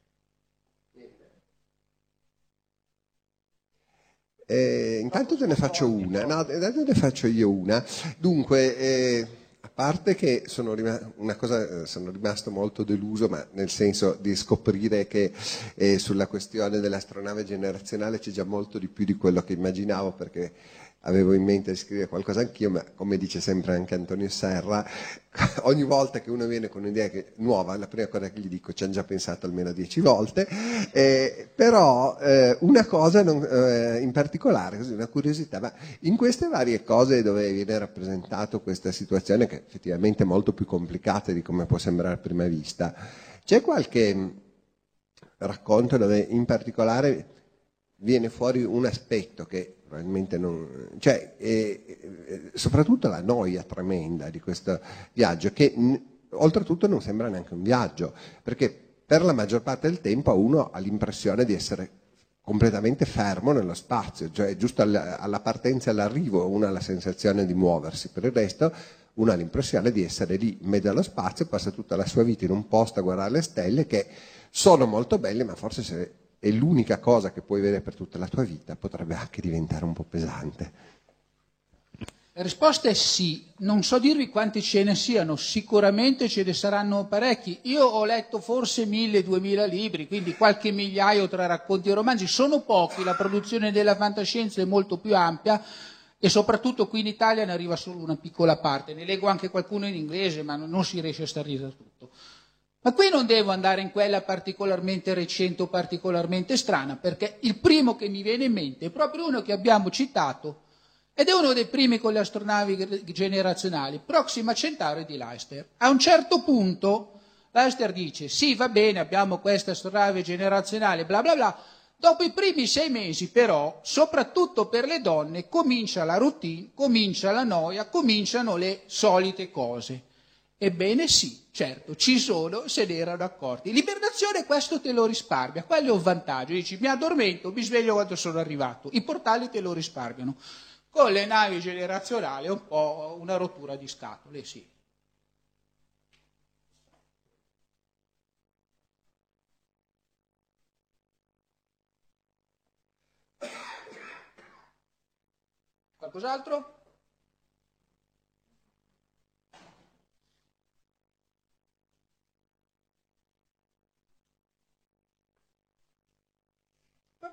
Eh, intanto te ne faccio una, no, intanto ne faccio io una. Dunque, eh, a parte che sono, rima- cosa, eh, sono rimasto molto deluso, ma nel senso di scoprire che eh, sulla questione dell'astronave generazionale c'è già molto di più di quello che immaginavo, perché avevo in mente di scrivere qualcosa anch'io, ma come dice sempre anche Antonio Serra, ogni volta che uno viene con un'idea che- nuova, la prima cosa che gli dico ci hanno già pensato almeno dieci volte, eh, però eh, una cosa non- eh, in particolare, così una curiosità, ma in queste varie cose dove viene rappresentato questa situazione che effettivamente è molto più complicata di come può sembrare a prima vista, c'è qualche racconto dove in particolare viene fuori un aspetto che probabilmente non... cioè eh, soprattutto la noia tremenda di questo viaggio che oltretutto non sembra neanche un viaggio perché per la maggior parte del tempo uno ha l'impressione di essere completamente fermo nello spazio, cioè giusto alla partenza e all'arrivo uno ha la sensazione di muoversi, per il resto uno ha l'impressione di essere lì in mezzo allo spazio, passa tutta la sua vita in un posto a guardare le stelle che sono molto belle, ma forse se è l'unica cosa che puoi vedere per tutta la tua vita potrebbe anche diventare un po' pesante. La risposta è sì, non so dirvi quanti ce ne siano, sicuramente ce ne saranno parecchi. Io ho letto forse mille, duemila libri, quindi qualche migliaio tra racconti e romanzi, sono pochi, la produzione della fantascienza è molto più ampia e soprattutto qui in Italia ne arriva solo una piccola parte, ne leggo anche qualcuno in inglese, ma non si riesce a stare dietro a tutto. Ma qui non devo andare in quella particolarmente recente o particolarmente strana, perché il primo che mi viene in mente è proprio uno che abbiamo citato, ed è uno dei primi con le astronavi ge- generazionali, Proxima Centauri di Leicester. A un certo punto Leicester dice, sì va bene, abbiamo questa astronave generazionale, bla bla bla, dopo i primi sei mesi però, soprattutto per le donne, comincia la routine, comincia la noia, cominciano le solite cose. Ebbene sì, certo, ci sono, se ne erano accorti. L'ibernazione questo te lo risparmia, quello è un vantaggio. Dici, mi addormento, mi sveglio quando sono arrivato. I portali te lo risparmiano. Con le navi generazionali è un po' una rottura di scatole, sì. Qualcos'altro?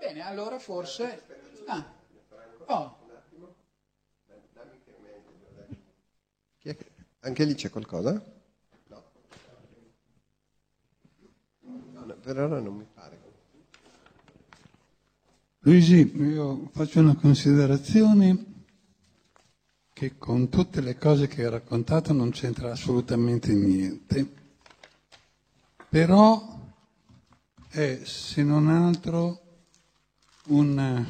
Bene, allora forse... Ah. Oh. Anche lì c'è qualcosa? No. No, per ora non mi pare. Luigi, io faccio una considerazione che che con tutte le cose che hai raccontato non c'entra assolutamente niente, però è se non altro una,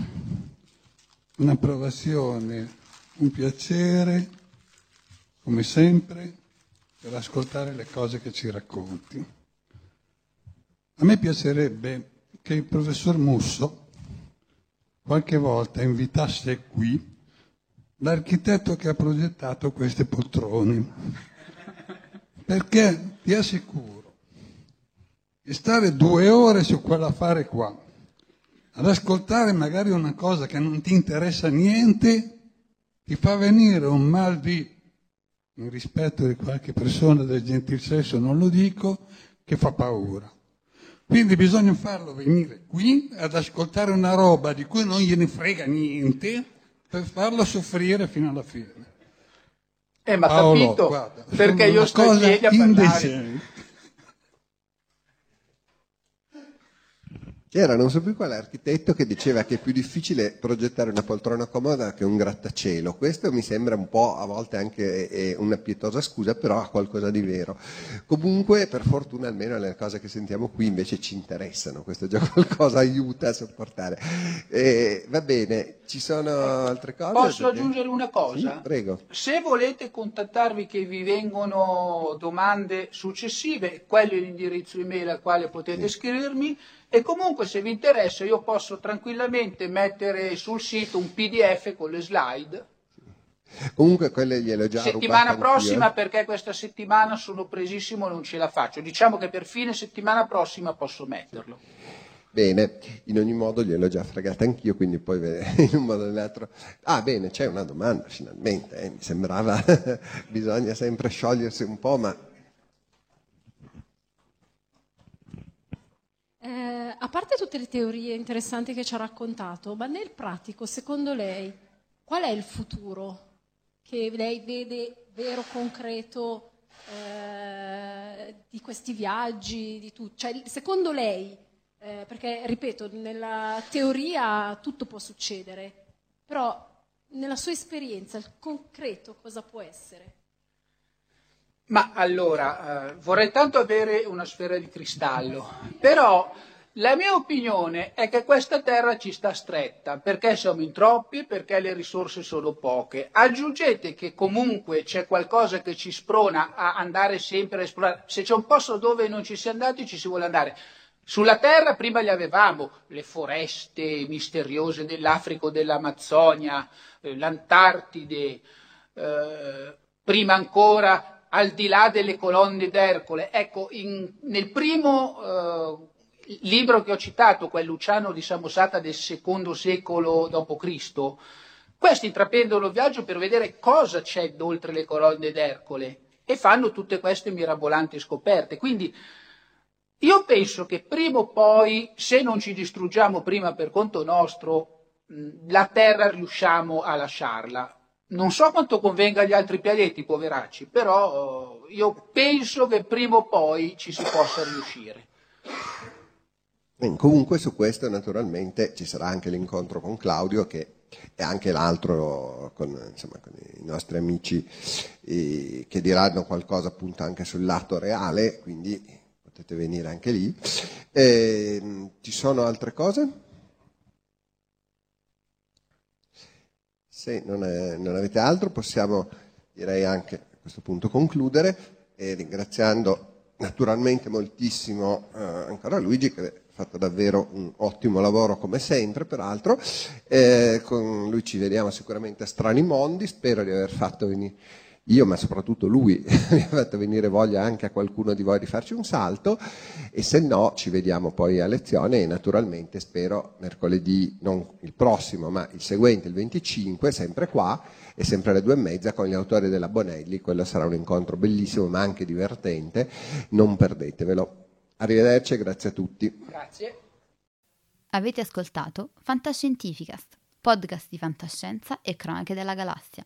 un'approvazione, un piacere, come sempre, per ascoltare le cose che ci racconti. A me piacerebbe che il professor Musso qualche volta invitasse qui l'architetto che ha progettato queste poltrone, perché ti assicuro che stare due ore su quell'affare qua, ad ascoltare magari una cosa che non ti interessa niente, ti fa venire un mal di, in rispetto di qualche persona del gentil sesso non lo dico, che fa paura. Quindi bisogna farlo venire qui ad ascoltare una roba di cui non gliene frega niente per farlo soffrire fino alla fine. Eh, ma Paolo, capito? guarda, perché io sto in piedi a parlare. C'era, non so più quale architetto che diceva che è più difficile progettare una poltrona comoda che un grattacielo. Questo mi sembra un po' a volte anche una pietosa scusa, però ha qualcosa di vero. Comunque, per fortuna, almeno le cose che sentiamo qui invece ci interessano. Questo già qualcosa aiuta a sopportare. Eh, va bene, ci sono altre cose? Posso aggiungere una cosa? Sì, prego. Se volete contattarvi che vi vengono domande successive, quello è l'indirizzo email al quale potete scrivermi e comunque se vi interessa io posso tranquillamente mettere sul sito un PDF con le slide. Comunque quelle gliele ho già settimana anch'io, prossima eh. perché questa settimana sono presissimo e non ce la faccio. Diciamo che per fine settimana prossima posso metterlo. Bene, in ogni modo gliel'ho già fregata anch'io, quindi poi in un modo o nell'altro. Ah, bene, c'è una domanda finalmente, eh, mi sembrava, bisogna sempre sciogliersi un po', ma Eh, a parte tutte le teorie interessanti che ci ha raccontato, ma nel pratico, secondo lei, qual è il futuro che lei vede vero, concreto eh, di questi viaggi, di tutto? Cioè, secondo lei, eh, perché ripeto, nella teoria tutto può succedere, però nella sua esperienza il concreto cosa può essere? Ma allora, eh, vorrei tanto avere una sfera di cristallo, però la mia opinione è che questa terra ci sta stretta, perché siamo in troppi, perché le risorse sono poche. Aggiungete che comunque c'è qualcosa che ci sprona a andare sempre a esplorare. Se c'è un posto dove non ci si è andati, ci si vuole andare. Sulla Terra prima le avevamo, le foreste misteriose dell'Africa o dell'Amazzonia, eh, l'Antartide, eh, prima ancora al di là delle colonne d'Ercole. Ecco, in- nel primo eh, libro che ho citato, quel Luciano di Samosata del secondo secolo d.C., questi intraprendono il viaggio per vedere cosa c'è oltre le colonne d'Ercole e fanno tutte queste mirabolanti scoperte. Quindi io penso che prima o poi, se non ci distruggiamo prima per conto nostro, la Terra riusciamo a lasciarla. Non so quanto convenga agli altri pianeti, poveracci, però eh, io penso che prima o poi ci si possa riuscire. Comunque su questo naturalmente ci sarà anche l'incontro con Claudio che e anche l'altro con, insomma, con i nostri amici eh, che diranno qualcosa appunto anche sul lato reale, quindi potete venire anche lì. Ehm, ci sono altre cose? Se non, è- non avete altro possiamo direi anche a questo punto concludere e ringraziando naturalmente moltissimo eh, ancora Luigi che ha fatto davvero un ottimo lavoro come sempre peraltro. Eh, con lui ci vediamo sicuramente a Strani Mondi, spero di aver fatto venire io, ma soprattutto lui, mi ha fatto venire voglia anche a qualcuno di voi di farci un salto e se no ci vediamo poi a lezione e naturalmente spero mercoledì, non il prossimo, ma il seguente, il 25, sempre qua e sempre alle due e mezza con gli autori della Bonelli, quello sarà un incontro bellissimo ma anche divertente, non perdetevelo. Arrivederci e grazie a tutti. Grazie. Avete ascoltato Fantascientificast, podcast di fantascienza e cronache della galassia,